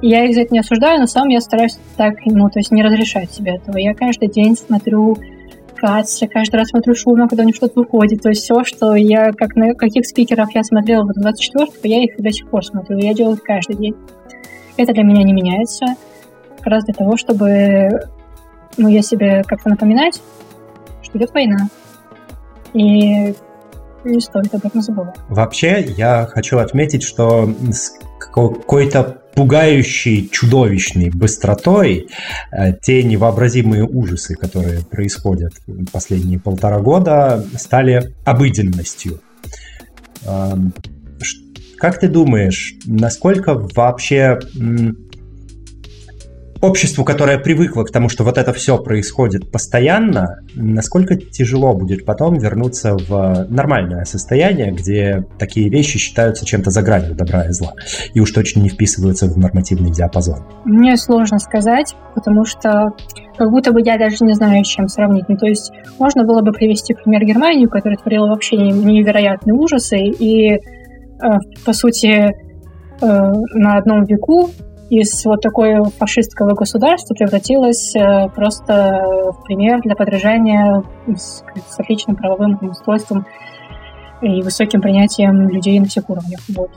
Я их за это не осуждаю, но сам я стараюсь так, ну, то есть не разрешать себе этого. Я каждый день смотрю Катя, каждый раз смотрю шумно, когда у них что-то выходит. То есть все, что я, как на каких спикеров я смотрела в 24 я их до сих пор смотрю. Я делаю каждый день. Это для меня не меняется. Как раз для того, чтобы ну, я себе как-то напоминать, что идет война. И не стоит об этом забывать. Вообще, я хочу отметить, что с какой-то пугающей, чудовищной быстротой э, те невообразимые ужасы, которые происходят последние полтора года, стали обыденностью. Эм, как ты думаешь, насколько вообще обществу, которое привыкло к тому, что вот это все происходит постоянно, насколько тяжело будет потом вернуться в нормальное состояние, где такие вещи считаются чем-то за гранью добра и зла, и уж точно не вписываются в нормативный диапазон? Мне сложно сказать, потому что как будто бы я даже не знаю, с чем сравнить. Ну, то есть можно было бы привести пример Германию, которая творила вообще невероятные ужасы, и, э, по сути, э, на одном веку из вот такого фашистского государства превратилось э, просто в пример для подражания с, с отличным правовым устройством и высоким принятием людей на всех уровнях. Вот.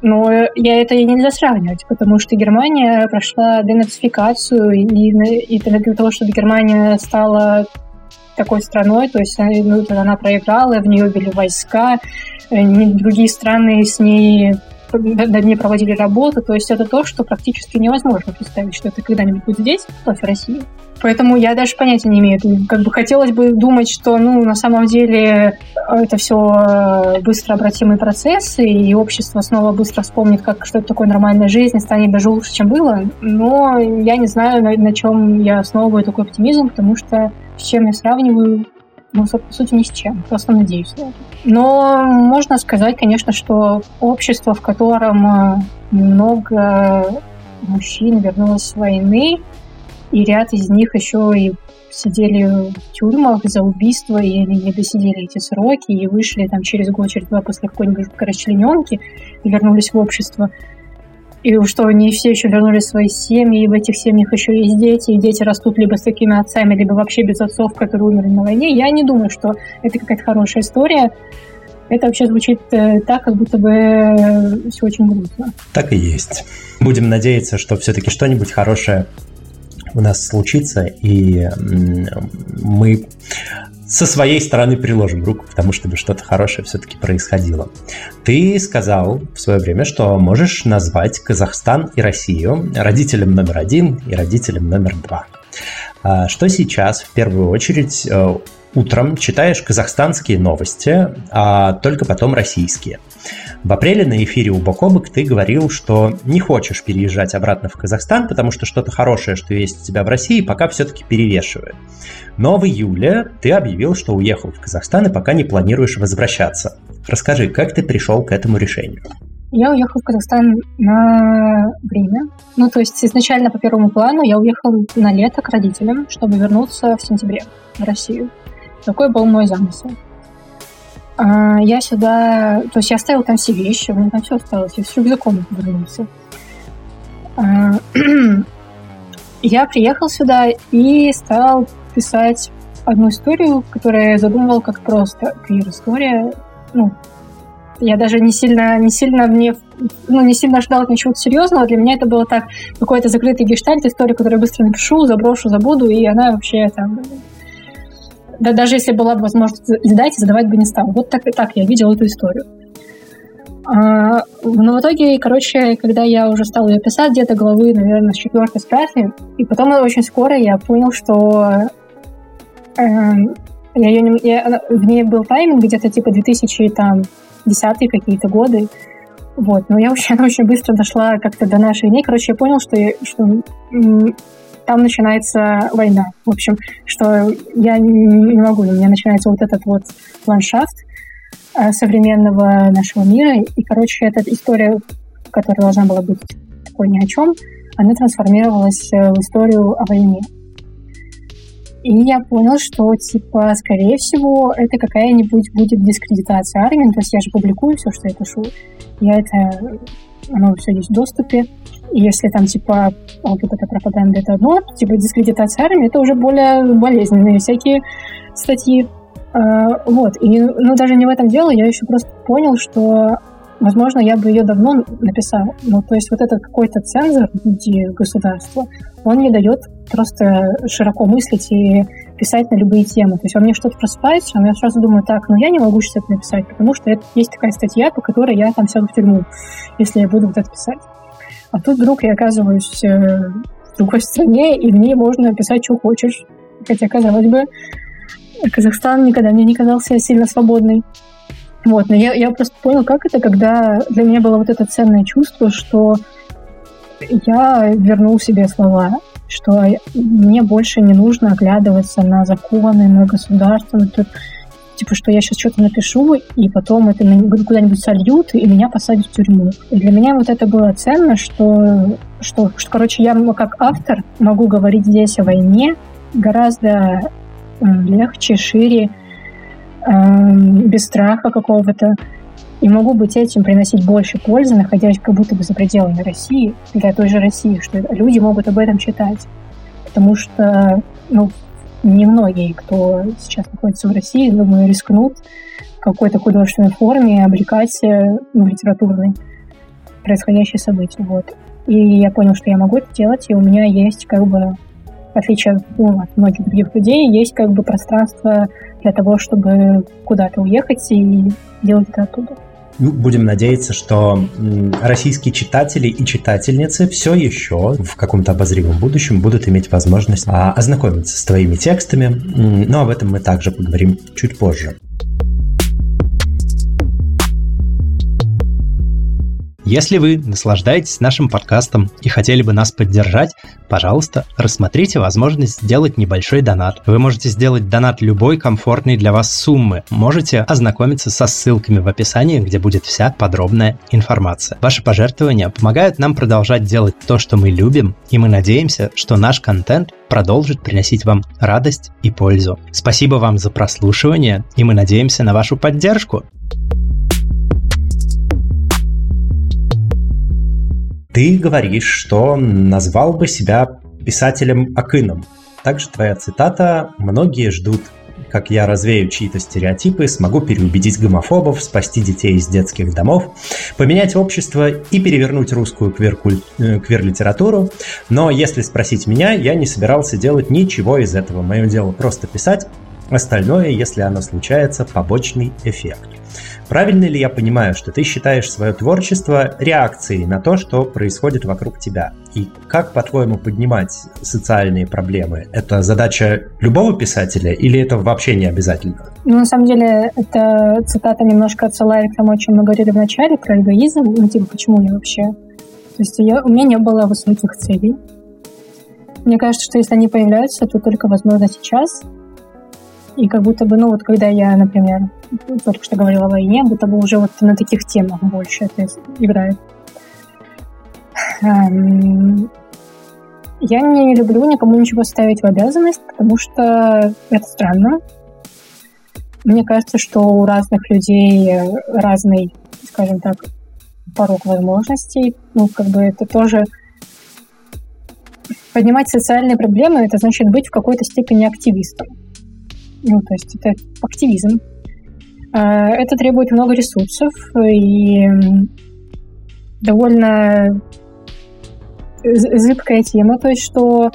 Но я это и нельзя сравнивать, потому что Германия прошла денацификацию, и, и для того, чтобы Германия стала такой страной, то есть ну, она проиграла, в нее ввели войска, э, другие страны с ней над ней проводили работу. То есть это то, что практически невозможно представить, что это когда-нибудь будет здесь, в России. Поэтому я даже понятия не имею. Как бы хотелось бы думать, что, ну, на самом деле это все э, быстро обратимые процессы, и общество снова быстро вспомнит, как что это такое нормальная жизнь, и станет даже лучше, чем было. Но я не знаю, на, на чем я основываю такой оптимизм, потому что с чем я сравниваю, ну, по сути, ни с чем. Просто надеюсь на это. Но можно сказать, конечно, что общество, в котором э, много мужчин вернулось с войны, и ряд из них еще и сидели в тюрьмах за убийство или не досидели эти сроки и вышли там через год, через два после какой-нибудь расчлененки и вернулись в общество – и что они все еще вернули свои семьи, и в этих семьях еще есть дети, и дети растут либо с такими отцами, либо вообще без отцов, которые умерли на войне. Я не думаю, что это какая-то хорошая история. Это вообще звучит э, так, как будто бы э, все очень грустно. Так и есть. Будем надеяться, что все-таки что-нибудь хорошее у нас случится, и мы со своей стороны приложим руку к тому, чтобы что-то хорошее все-таки происходило. Ты сказал в свое время, что можешь назвать Казахстан и Россию родителем номер один и родителем номер два. А что сейчас в первую очередь э, утром читаешь казахстанские новости, а только потом российские. В апреле на эфире у Бокобок ты говорил, что не хочешь переезжать обратно в Казахстан, потому что что-то хорошее, что есть у тебя в России, пока все-таки перевешивает. Но в июле ты объявил, что уехал в Казахстан и пока не планируешь возвращаться. Расскажи, как ты пришел к этому решению? Я уехал в Казахстан на время. Ну, то есть изначально по первому плану я уехал на лето к родителям, чтобы вернуться в сентябре в Россию. Такой был мой замысел. А, я сюда... То есть я оставил там все вещи, у меня там все осталось. Я с рюкзаком вернулся. А, я приехал сюда и стал писать одну историю, которую я задумывал как просто квир-история. Ну, я даже не сильно, не сильно мне, ну, не сильно ожидал ничего серьезного. Для меня это было так, какой-то закрытый гештальт, история, которую я быстро напишу, заброшу, забуду, и она вообще там да, даже если была бы возможность задать, задавать бы не стал. Вот так и так я видел эту историю. А, но в итоге, короче, когда я уже стала ее писать, где-то главы, наверное, с четвертой, с и потом очень скоро я понял, что Эм, я, я, я, в ней был тайминг где-то типа 2010 какие-то годы. Вот, но я очень, она очень быстро дошла как-то до нашей дней. Короче, я понял, что, я, что там начинается война. В общем, что я не, могу, у меня начинается вот этот вот ландшафт э, современного нашего мира. И, короче, эта история, которая должна была быть такой ни о чем, она трансформировалась э, в историю о войне. И я понял, что, типа, скорее всего, это какая-нибудь будет дискредитация армии. То есть я же публикую все, что я пишу. Я это... Оно все есть в доступе. И если там, типа, вот эта пропаганда это одно, типа, дискредитация армии, это уже более болезненные всякие статьи. А, вот. И, ну, даже не в этом дело, я еще просто понял, что возможно, я бы ее давно написал. Ну, то есть вот этот какой-то цензор внутри государства, он не дает просто широко мыслить и писать на любые темы. То есть он мне что-то просыпается, но я сразу думаю, так, ну я не могу сейчас это написать, потому что это, есть такая статья, по которой я там сяду в тюрьму, если я буду вот это писать. А тут вдруг я оказываюсь э, в другой стране, и в ней можно писать, что хочешь. Хотя, казалось бы, Казахстан никогда мне не казался сильно свободный. Вот, но я, я просто понял, как это, когда для меня было вот это ценное чувство, что я вернул себе слова, что мне больше не нужно оглядываться на законы, на государство, на то, типа, что я сейчас что-то напишу, и потом это куда-нибудь сольют, и меня посадят в тюрьму. И для меня вот это было ценно, что, что, что короче, я как автор могу говорить здесь о войне гораздо легче, шире, без страха какого-то. И могу быть этим приносить больше пользы, находясь как будто бы за пределами России, для той же России, что люди могут об этом читать. Потому что, ну, немногие, кто сейчас находится в России, думаю, рискнут в какой-то художественной форме облекать э, ну, литературной происходящее событие. Вот. И я понял, что я могу это делать, и у меня есть как бы в отличие ну, от многих других людей, есть как бы пространство для того, чтобы куда-то уехать и делать это оттуда. Ну, будем надеяться, что российские читатели и читательницы все еще в каком-то обозримом будущем будут иметь возможность а, ознакомиться с твоими текстами, но об этом мы также поговорим чуть позже. Если вы наслаждаетесь нашим подкастом и хотели бы нас поддержать, пожалуйста, рассмотрите возможность сделать небольшой донат. Вы можете сделать донат любой комфортной для вас суммы. Можете ознакомиться со ссылками в описании, где будет вся подробная информация. Ваши пожертвования помогают нам продолжать делать то, что мы любим, и мы надеемся, что наш контент продолжит приносить вам радость и пользу. Спасибо вам за прослушивание, и мы надеемся на вашу поддержку. Ты говоришь, что назвал бы себя писателем Акыном. Также твоя цитата «Многие ждут как я развею чьи-то стереотипы, смогу переубедить гомофобов, спасти детей из детских домов, поменять общество и перевернуть русскую э, квир-литературу. Но если спросить меня, я не собирался делать ничего из этого. Мое дело просто писать, остальное, если оно случается, побочный эффект. Правильно ли я понимаю, что ты считаешь свое творчество реакцией на то, что происходит вокруг тебя? И как, по-твоему, поднимать социальные проблемы? Это задача любого писателя или это вообще не обязательно? Ну, на самом деле, эта цитата немножко отсылает к тому, о чем мы говорили в начале, про эгоизм. Ну, типа, почему я вообще... То есть я, у меня не было высоких целей. Мне кажется, что если они появляются, то только, возможно, сейчас. И как будто бы, ну, вот когда я, например, только что говорила о войне, будто бы уже вот на таких темах больше это играет. Эм, я не люблю никому ничего ставить в обязанность, потому что это странно. Мне кажется, что у разных людей разный, скажем так, порог возможностей. Ну, как бы это тоже поднимать социальные проблемы, это значит быть в какой-то степени активистом. Ну, то есть это активизм. А, это требует много ресурсов и довольно зыбкая тема, то есть что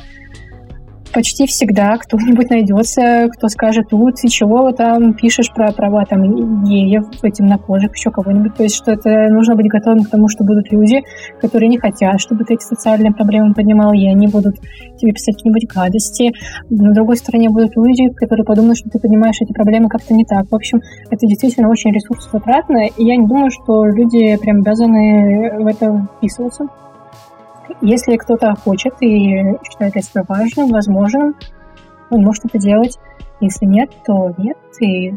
почти всегда кто-нибудь найдется, кто скажет, у, ты чего там пишешь про права там геев, напожек, еще кого-нибудь. То есть, что это нужно быть готовым к тому, что будут люди, которые не хотят, чтобы ты эти социальные проблемы поднимал, и они будут тебе писать какие-нибудь гадости. На другой стороне будут люди, которые подумают, что ты поднимаешь эти проблемы как-то не так. В общем, это действительно очень ресурсозатратно, и я не думаю, что люди прям обязаны в это вписываться. Если кто-то хочет и считает себя важным, возможным, он может это делать. Если нет, то нет. И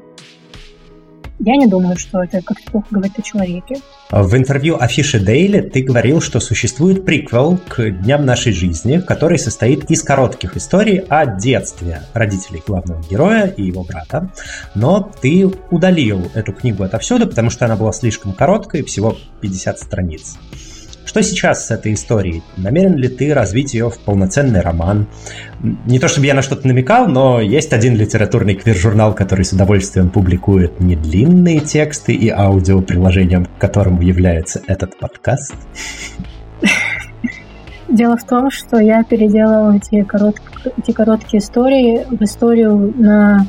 я не думаю, что это как-то плохо говорит о человеке. В интервью Афиши Дейли ты говорил, что существует приквел к «Дням нашей жизни», который состоит из коротких историй о детстве родителей главного героя и его брата. Но ты удалил эту книгу отовсюду, потому что она была слишком короткой, всего 50 страниц. Что сейчас с этой историей? Намерен ли ты развить ее в полноценный роман? Не то чтобы я на что-то намекал, но есть один литературный квир-журнал, который с удовольствием публикует недлинные тексты и аудио, приложением к которому является этот подкаст. Дело в том, что я переделала эти, корот... эти короткие истории в историю на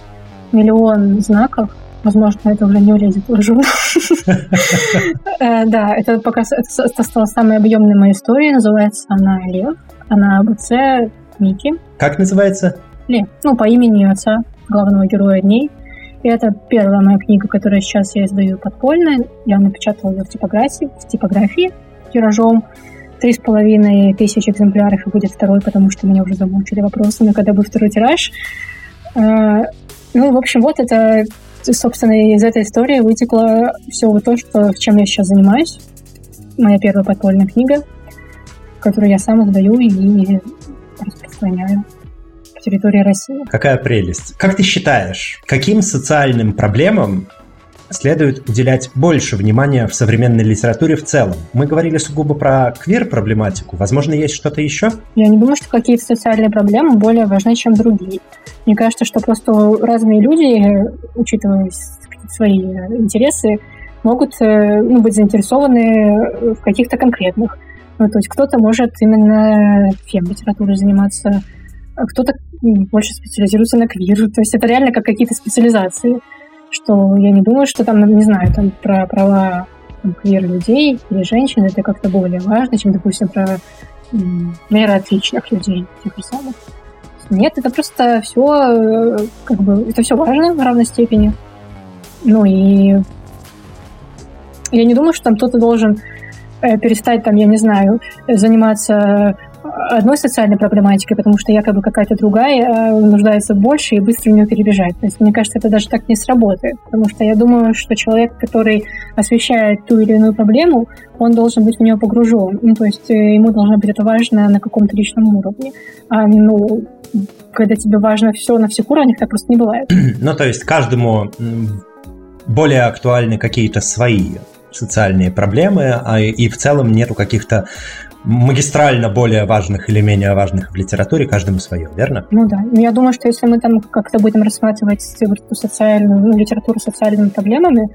миллион знаков, Возможно, это уже не влезет в журнал. Э, да, это пока стала самой объемной моей историей. Называется она «Лев». Она отце Мики. Как называется? Лев. Ну, по имени отца главного героя дней. И это первая моя книга, которую сейчас я издаю подпольно. Я напечатала ее в типографии, в типографии тиражом. Три с половиной тысячи экземпляров, и будет второй, потому что меня уже замучили вопросами, когда будет второй тираж. Э, ну, в общем, вот это собственно, из этой истории вытекло все вот то, что, чем я сейчас занимаюсь. Моя первая подпольная книга, которую я сам издаю и распространяю территории России. Какая прелесть. Как ты считаешь, каким социальным проблемам следует уделять больше внимания в современной литературе в целом. Мы говорили сугубо про квир-проблематику. Возможно, есть что-то еще? Я не думаю, что какие-то социальные проблемы более важны, чем другие. Мне кажется, что просто разные люди, учитывая свои интересы, могут э, ну, быть заинтересованы в каких-то конкретных. Ну, то есть кто-то может именно фем-литературой заниматься, а кто-то больше специализируется на квир. То есть это реально как какие-то специализации что я не думаю, что там, не знаю, там про права квир-людей или женщин это как-то более важно, чем, допустим, про мера отличных людей, тех же самых. Нет, это просто все, э, как бы, это все важно в равной степени. Ну и я не думаю, что там кто-то должен э, перестать там, я не знаю, заниматься одной социальной проблематикой, потому что якобы какая-то другая э, нуждается больше и быстро в нее перебежать. То есть, мне кажется, это даже так не сработает. Потому что я думаю, что человек, который освещает ту или иную проблему, он должен быть в нее погружен. Ну, то есть э, ему должно быть это важно на каком-то личном уровне. А, ну, когда тебе важно все на всех уровнях, так просто не бывает. Ну, то есть каждому более актуальны какие-то свои социальные проблемы, а и в целом нету каких-то магистрально более важных или менее важных в литературе, каждому свое, верно? Ну да. Ну, я думаю, что если мы там как-то будем рассматривать эту социальную, ну, литературу с социальными проблемами,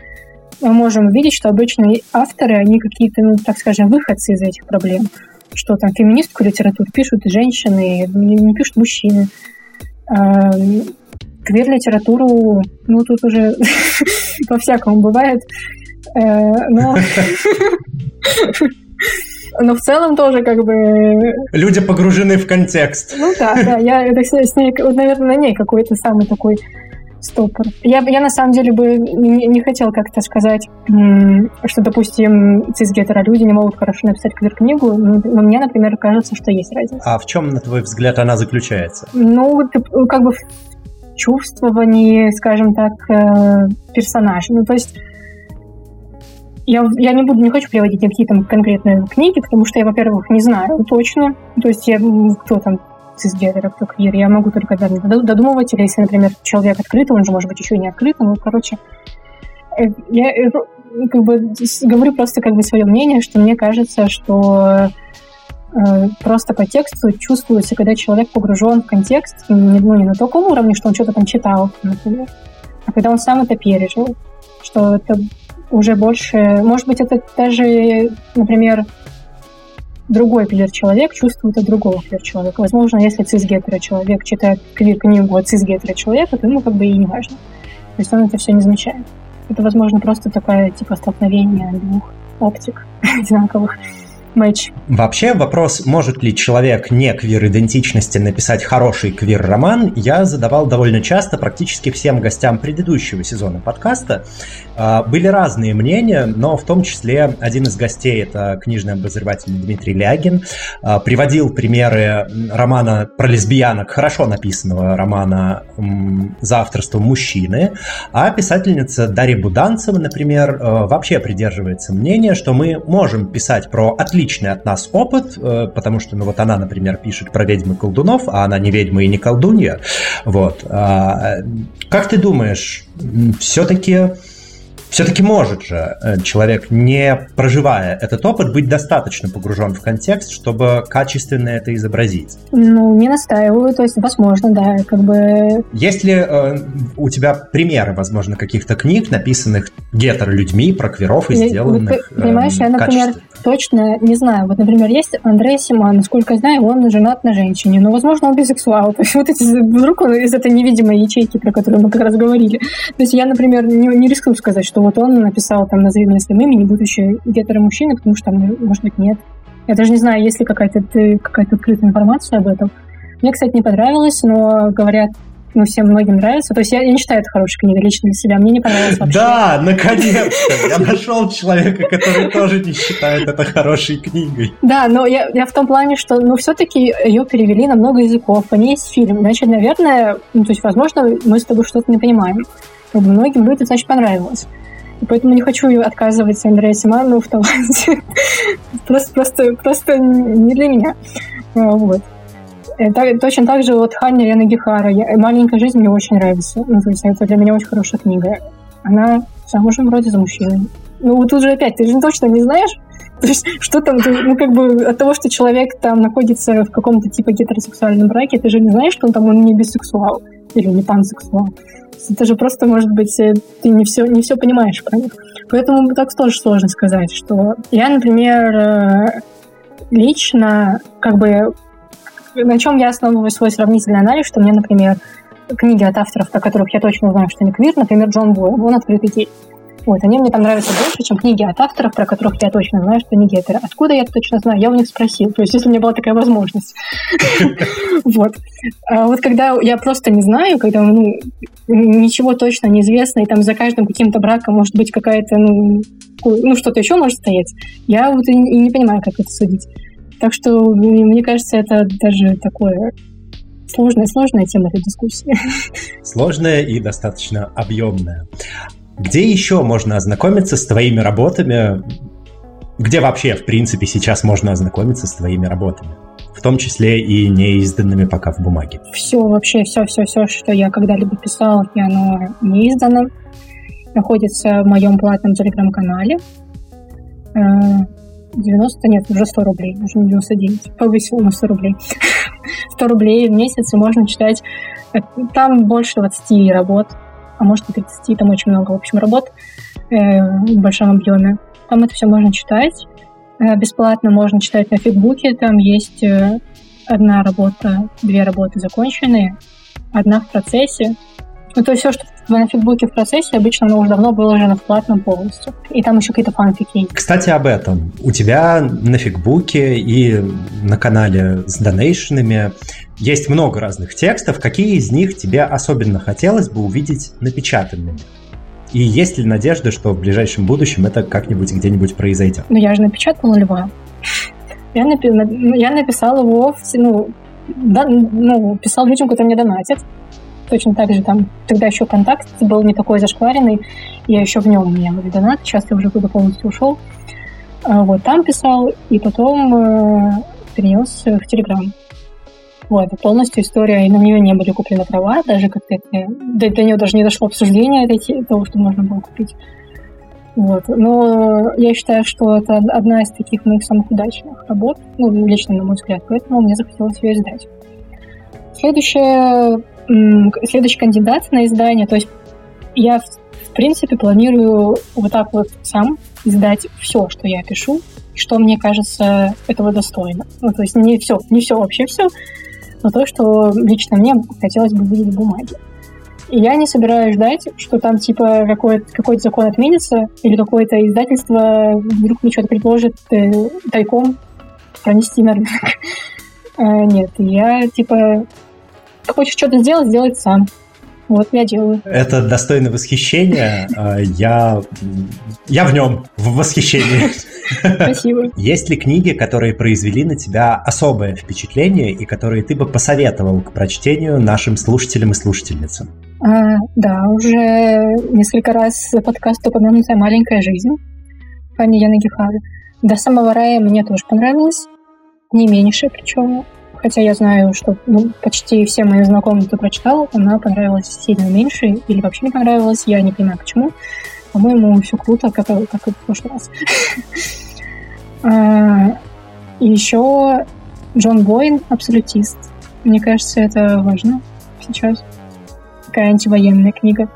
мы можем увидеть, что обычные авторы, они какие-то, ну, так скажем, выходцы из этих проблем. Что там феминистскую литературу пишут женщины, не пишут мужчины. А, квир-литературу, ну, тут уже по-всякому бывает. Э, но но в целом тоже как бы... Люди погружены в контекст. Ну да, да, я это с, с ней, наверное, на ней какой-то самый такой стопор. Я, я на самом деле бы не, не хотела как-то сказать, что, допустим, цисгетера-люди не могут хорошо написать квир-книгу, но мне, например, кажется, что есть разница. А в чем, на твой взгляд, она заключается? Ну, как бы в чувствовании, скажем так, э, персонажа. Ну, то есть я, я не буду, не хочу приводить никакие там конкретные книги, потому что я, во-первых, не знаю точно. То есть я, кто там цисгендер, кто квир, я могу только додумывать, или если, например, человек открытый, он же может быть еще и не открытый, ну, короче, э, я э, как бы говорю просто как бы свое мнение, что мне кажется, что э, просто по тексту чувствуется, когда человек погружен в контекст, не, ну, не на таком уровне, что он что-то там читал, например, а когда он сам это пережил, что это уже больше... Может быть, это даже, например, другой квир-человек чувствует от другого квир-человека. Возможно, если цис-гетеро-человек читает квир-книгу от цис-гетеро-человека, то ему как бы и не важно. То есть он это все не замечает. Это, возможно, просто такое, типа, столкновение двух оптик одинаковых матч. Вообще вопрос, может ли человек не квир-идентичности написать хороший квир-роман, я задавал довольно часто практически всем гостям предыдущего сезона подкаста. А, были разные мнения, но в том числе один из гостей, это книжный обозреватель Дмитрий Лягин, а, приводил примеры романа про лесбиянок, хорошо написанного романа за авторством мужчины, а писательница Дарья Буданцева, например, а, вообще придерживается мнения, что мы можем писать про отличный от нас опыт, потому что, ну вот она, например, пишет про ведьмы и колдунов, а она не ведьма и не колдунья. Вот. Как ты думаешь, все-таки все-таки может же э, человек, не проживая этот опыт, быть достаточно погружен в контекст, чтобы качественно это изобразить? Ну, не настаиваю, то есть, возможно, да, как бы... Есть ли э, у тебя примеры, возможно, каких-то книг, написанных гетер-людьми, про квиров и сделанных Понимаешь, э, я, например, точно не знаю. Вот, например, есть Андрей Симан, насколько я знаю, он женат на женщине, но, возможно, он бисексуал. То есть, вот эти, вдруг он из этой невидимой ячейки, про которую мы как раз говорили. То есть, я, например, не, не рискну сказать, что вот он написал там «Назови меня своим именем», будучи гетеро-мужчиной, потому что может быть, нет. Я даже не знаю, есть ли какая-то какая открытая информация об этом. Мне, кстати, не понравилось, но говорят, ну, всем многим нравится. То есть я, я не считаю это хорошей книгой лично для себя. Мне не понравилось вообще. Да, наконец-то! Я нашел человека, который тоже не считает это хорошей книгой. Да, но я, я в том плане, что, ну, все-таки ее перевели на много языков, по ней есть фильм. Значит, наверное, ну, то есть, возможно, мы с тобой что-то не понимаем. Многим людям, значит, понравилось. И поэтому не хочу отказывать Андрею Симану в таланте. просто, просто, просто не для меня. Вот. Это, точно так же вот Ханя Яна Гихара. Я, «Маленькая жизнь» мне очень нравится. Ну, то есть это для меня очень хорошая книга. Она замужем вроде за мужчиной. Ну, тут же опять, ты же точно не знаешь, то есть, что там, ну, как бы, от того, что человек там находится в каком-то типа гетеросексуальном браке, ты же не знаешь, что он там, он не бисексуал или не пансексуал. Это же просто, может быть, э, ты не все, не все понимаешь про них. Поэтому так тоже сложно сказать, что я, например, э, лично, как бы, на чем я основываю свой сравнительный анализ, что мне, например, книги от авторов, про которых я точно знаю, что они квир, например, Джон Бой, он открытый гей. Вот, они мне там нравятся больше, чем книги от авторов, про которых я точно знаю, что они гетеры. Откуда я это точно знаю? Я у них спросил. То есть, если у меня была такая возможность. Вот. А вот когда я просто не знаю, когда ну, ничего точно не известно, и там за каждым каким-то браком может быть какая-то, ну, ну что-то еще может стоять, я вот и не понимаю, как это судить. Так что, мне кажется, это даже такое сложная, сложная тема этой дискуссии. Сложная и достаточно объемная. Где еще можно ознакомиться с твоими работами? Где вообще, в принципе, сейчас можно ознакомиться с твоими работами? В том числе и не изданными пока в бумаге. Все, вообще, все, все, все, что я когда-либо писала, и оно не издано, находится в моем платном телеграм-канале. 90, э, нет, уже 100 рублей, уже не 99, повысил на 100 рублей. 100 рублей в месяц, и можно читать, э, там больше 20 работ, а может и 30, там очень много, в общем, работ э, в большом объеме. Там это все можно читать. Э, бесплатно можно читать на фигбуке. Там есть э, одна работа, две работы законченные, одна в процессе. Ну, то есть все, что на фигбуке в процессе, обычно оно уже давно выложено в платном полностью. И там еще какие-то фанфики. Кстати, об этом. У тебя на фигбуке и на канале с донейшенами есть много разных текстов. Какие из них тебе особенно хотелось бы увидеть напечатанными? И есть ли надежда, что в ближайшем будущем это как-нибудь где-нибудь произойдет? Ну, я же напечатала льва. Я, напи... я написала его, в... ну, да, ну, писал людям, которые мне донатят. Точно так же там, тогда еще контакт был не такой зашкваренный, я еще в нем меня был донат, сейчас я уже куда полностью ушел. А вот там писал, и потом э, перенес в Телеграм. Вот, полностью история, и на нее не были куплены права, даже как-то это, до, до нее даже не дошло обсуждение этой, того, что можно было купить. Вот. Но я считаю, что это одна из таких моих самых удачных работ, ну, лично на мой взгляд, поэтому мне захотелось ее издать. Следующее, следующий кандидат на издание, то есть я, в принципе, планирую вот так вот сам издать все, что я пишу, что мне кажется этого достойно. Ну, то есть не все, не все вообще все, но то, что лично мне хотелось бы видеть в бумаге. И я не собираюсь ждать, что там типа какой-то какой закон отменится, или какое-то издательство вдруг мне что-то предложит э, тайком пронести на рынок. Э, нет, я типа хочешь что-то сделать, сделай сам. Вот я делаю. Это достойно восхищения. Э, я, я в нем, в восхищении. Спасибо. Есть ли книги, которые произвели на тебя особое впечатление и которые ты бы посоветовал к прочтению нашим слушателям и слушательницам? А, да, уже несколько раз подкаст упомянутая «Маленькая жизнь» Фанни Яна Гихары. До самого рая мне тоже понравилось. Не меньше, причем. Хотя я знаю, что ну, почти все мои знакомые, кто прочитал, она понравилась сильно меньше или вообще не понравилась. Я не понимаю, почему. По-моему, все круто, как, как и в прошлый раз. А, и еще Джон Бойн «Абсолютист». Мне кажется, это важно сейчас. Такая антивоенная книга.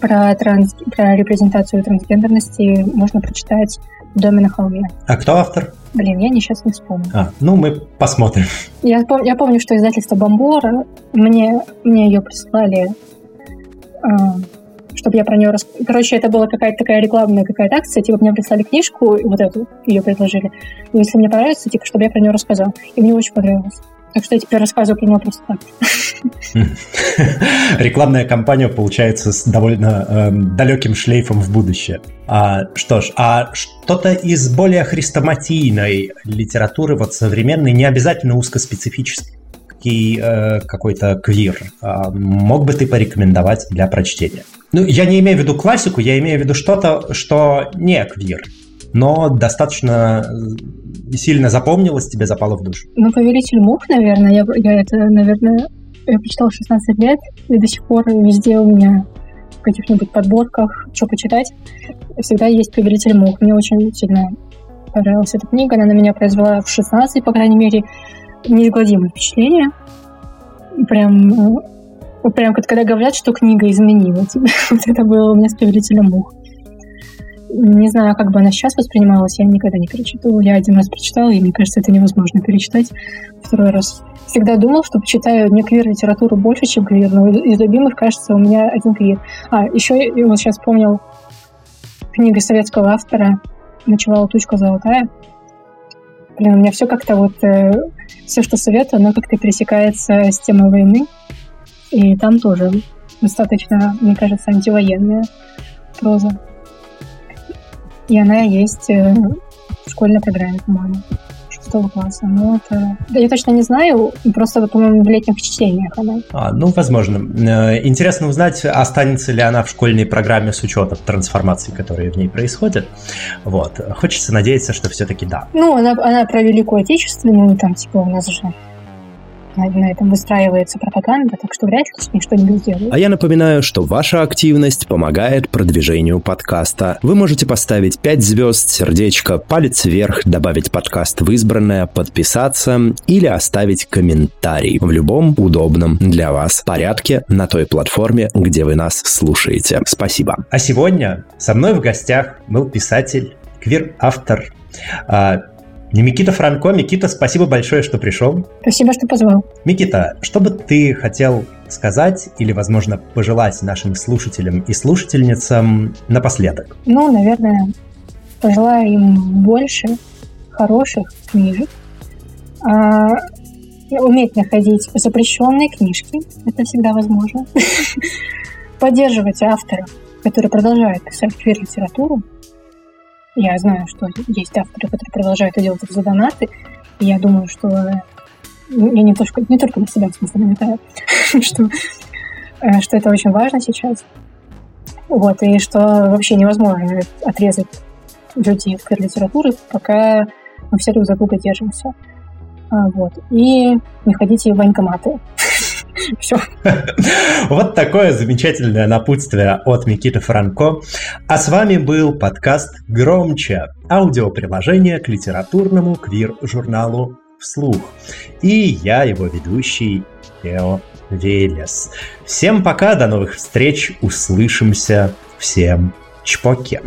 Про, транс... про репрезентацию трансгендерности можно прочитать доме на холме. А кто автор? Блин, я не сейчас не вспомню. А, ну, мы посмотрим. Я, пом- я помню, что издательство Бомбора мне, мне ее прислали, э, чтобы я про нее рас... Короче, это была какая-то такая рекламная какая-то акция, типа мне прислали книжку, вот эту, ее предложили. И если мне понравится, типа, чтобы я про нее рассказал. И мне очень понравилось. Так что я теперь рассказываю про него просто так. Рекламная кампания получается с довольно э, далеким шлейфом в будущее. А, что ж, а что-то из более хрестоматийной литературы, вот современной, не обязательно узкоспецифический э, какой-то квир, э, мог бы ты порекомендовать для прочтения? Ну, я не имею в виду классику, я имею в виду что-то, что не квир, но достаточно сильно запомнилось, тебе запало в душу? Ну, «Повелитель мух», наверное. Я, я это, наверное, я прочитала 16 лет, и до сих пор везде у меня в каких-нибудь подборках, что почитать, всегда есть «Повелитель мух». Мне очень сильно понравилась эта книга. Она на меня произвела в 16, по крайней мере, неизгладимое впечатление. Прям, э, прям когда говорят, что книга изменила тебя. вот это было у меня с «Повелителем мух». Не знаю, как бы она сейчас воспринималась, я никогда не перечитывала. Я один раз прочитала, и мне кажется, это невозможно перечитать второй раз. Всегда думал, что читаю не квир-литературу больше, чем квир, но из любимых, кажется, у меня один квир. А, еще я вот сейчас вспомнил книга советского автора «Ночевала тучка золотая». Блин, у меня все как-то вот... Э, все, что советую, оно как-то пересекается с темой войны. И там тоже достаточно, мне кажется, антивоенная проза. И она есть э, в школьной программе, по-моему, шестого класса. Но это... Да, я точно не знаю, просто, по-моему, в летних чтениях она. А, ну, возможно. Э, интересно узнать, останется ли она в школьной программе с учетом трансформаций, которые в ней происходят. Вот. Хочется надеяться, что все-таки да. Ну, она, она про Великую Отечественную, там, типа, у нас же на этом выстраивается пропаганда, так что вряд ли с ней что-нибудь сделают. А я напоминаю, что ваша активность помогает продвижению подкаста. Вы можете поставить 5 звезд, сердечко, палец вверх, добавить подкаст в избранное, подписаться или оставить комментарий в любом удобном для вас порядке на той платформе, где вы нас слушаете. Спасибо. А сегодня со мной в гостях был писатель, квир-автор, а, Микита Франко. Микита, спасибо большое, что пришел. Спасибо, что позвал. Микита, что бы ты хотел сказать или, возможно, пожелать нашим слушателям и слушательницам напоследок? Ну, наверное, пожелаю им больше хороших книжек, а, уметь находить запрещенные книжки, это всегда возможно, поддерживать авторов, которые продолжают писать квир-литературу, я знаю, что есть авторы, которые продолжают это делать за донаты. И я думаю, что ну, я не только, не только на себя, в смысле, намекаю, что, э, что это очень важно сейчас. Вот, и что вообще невозможно отрезать людей от литературы, пока мы все друг за друга держимся. А, вот. И не ходите в военкоматы. Все. Вот такое замечательное напутствие от Микиты Франко. А с вами был подкаст «Громче» – аудиоприложение к литературному квир-журналу «Вслух». И я, его ведущий, Тео Велес. Всем пока, до новых встреч, услышимся, всем чпоке.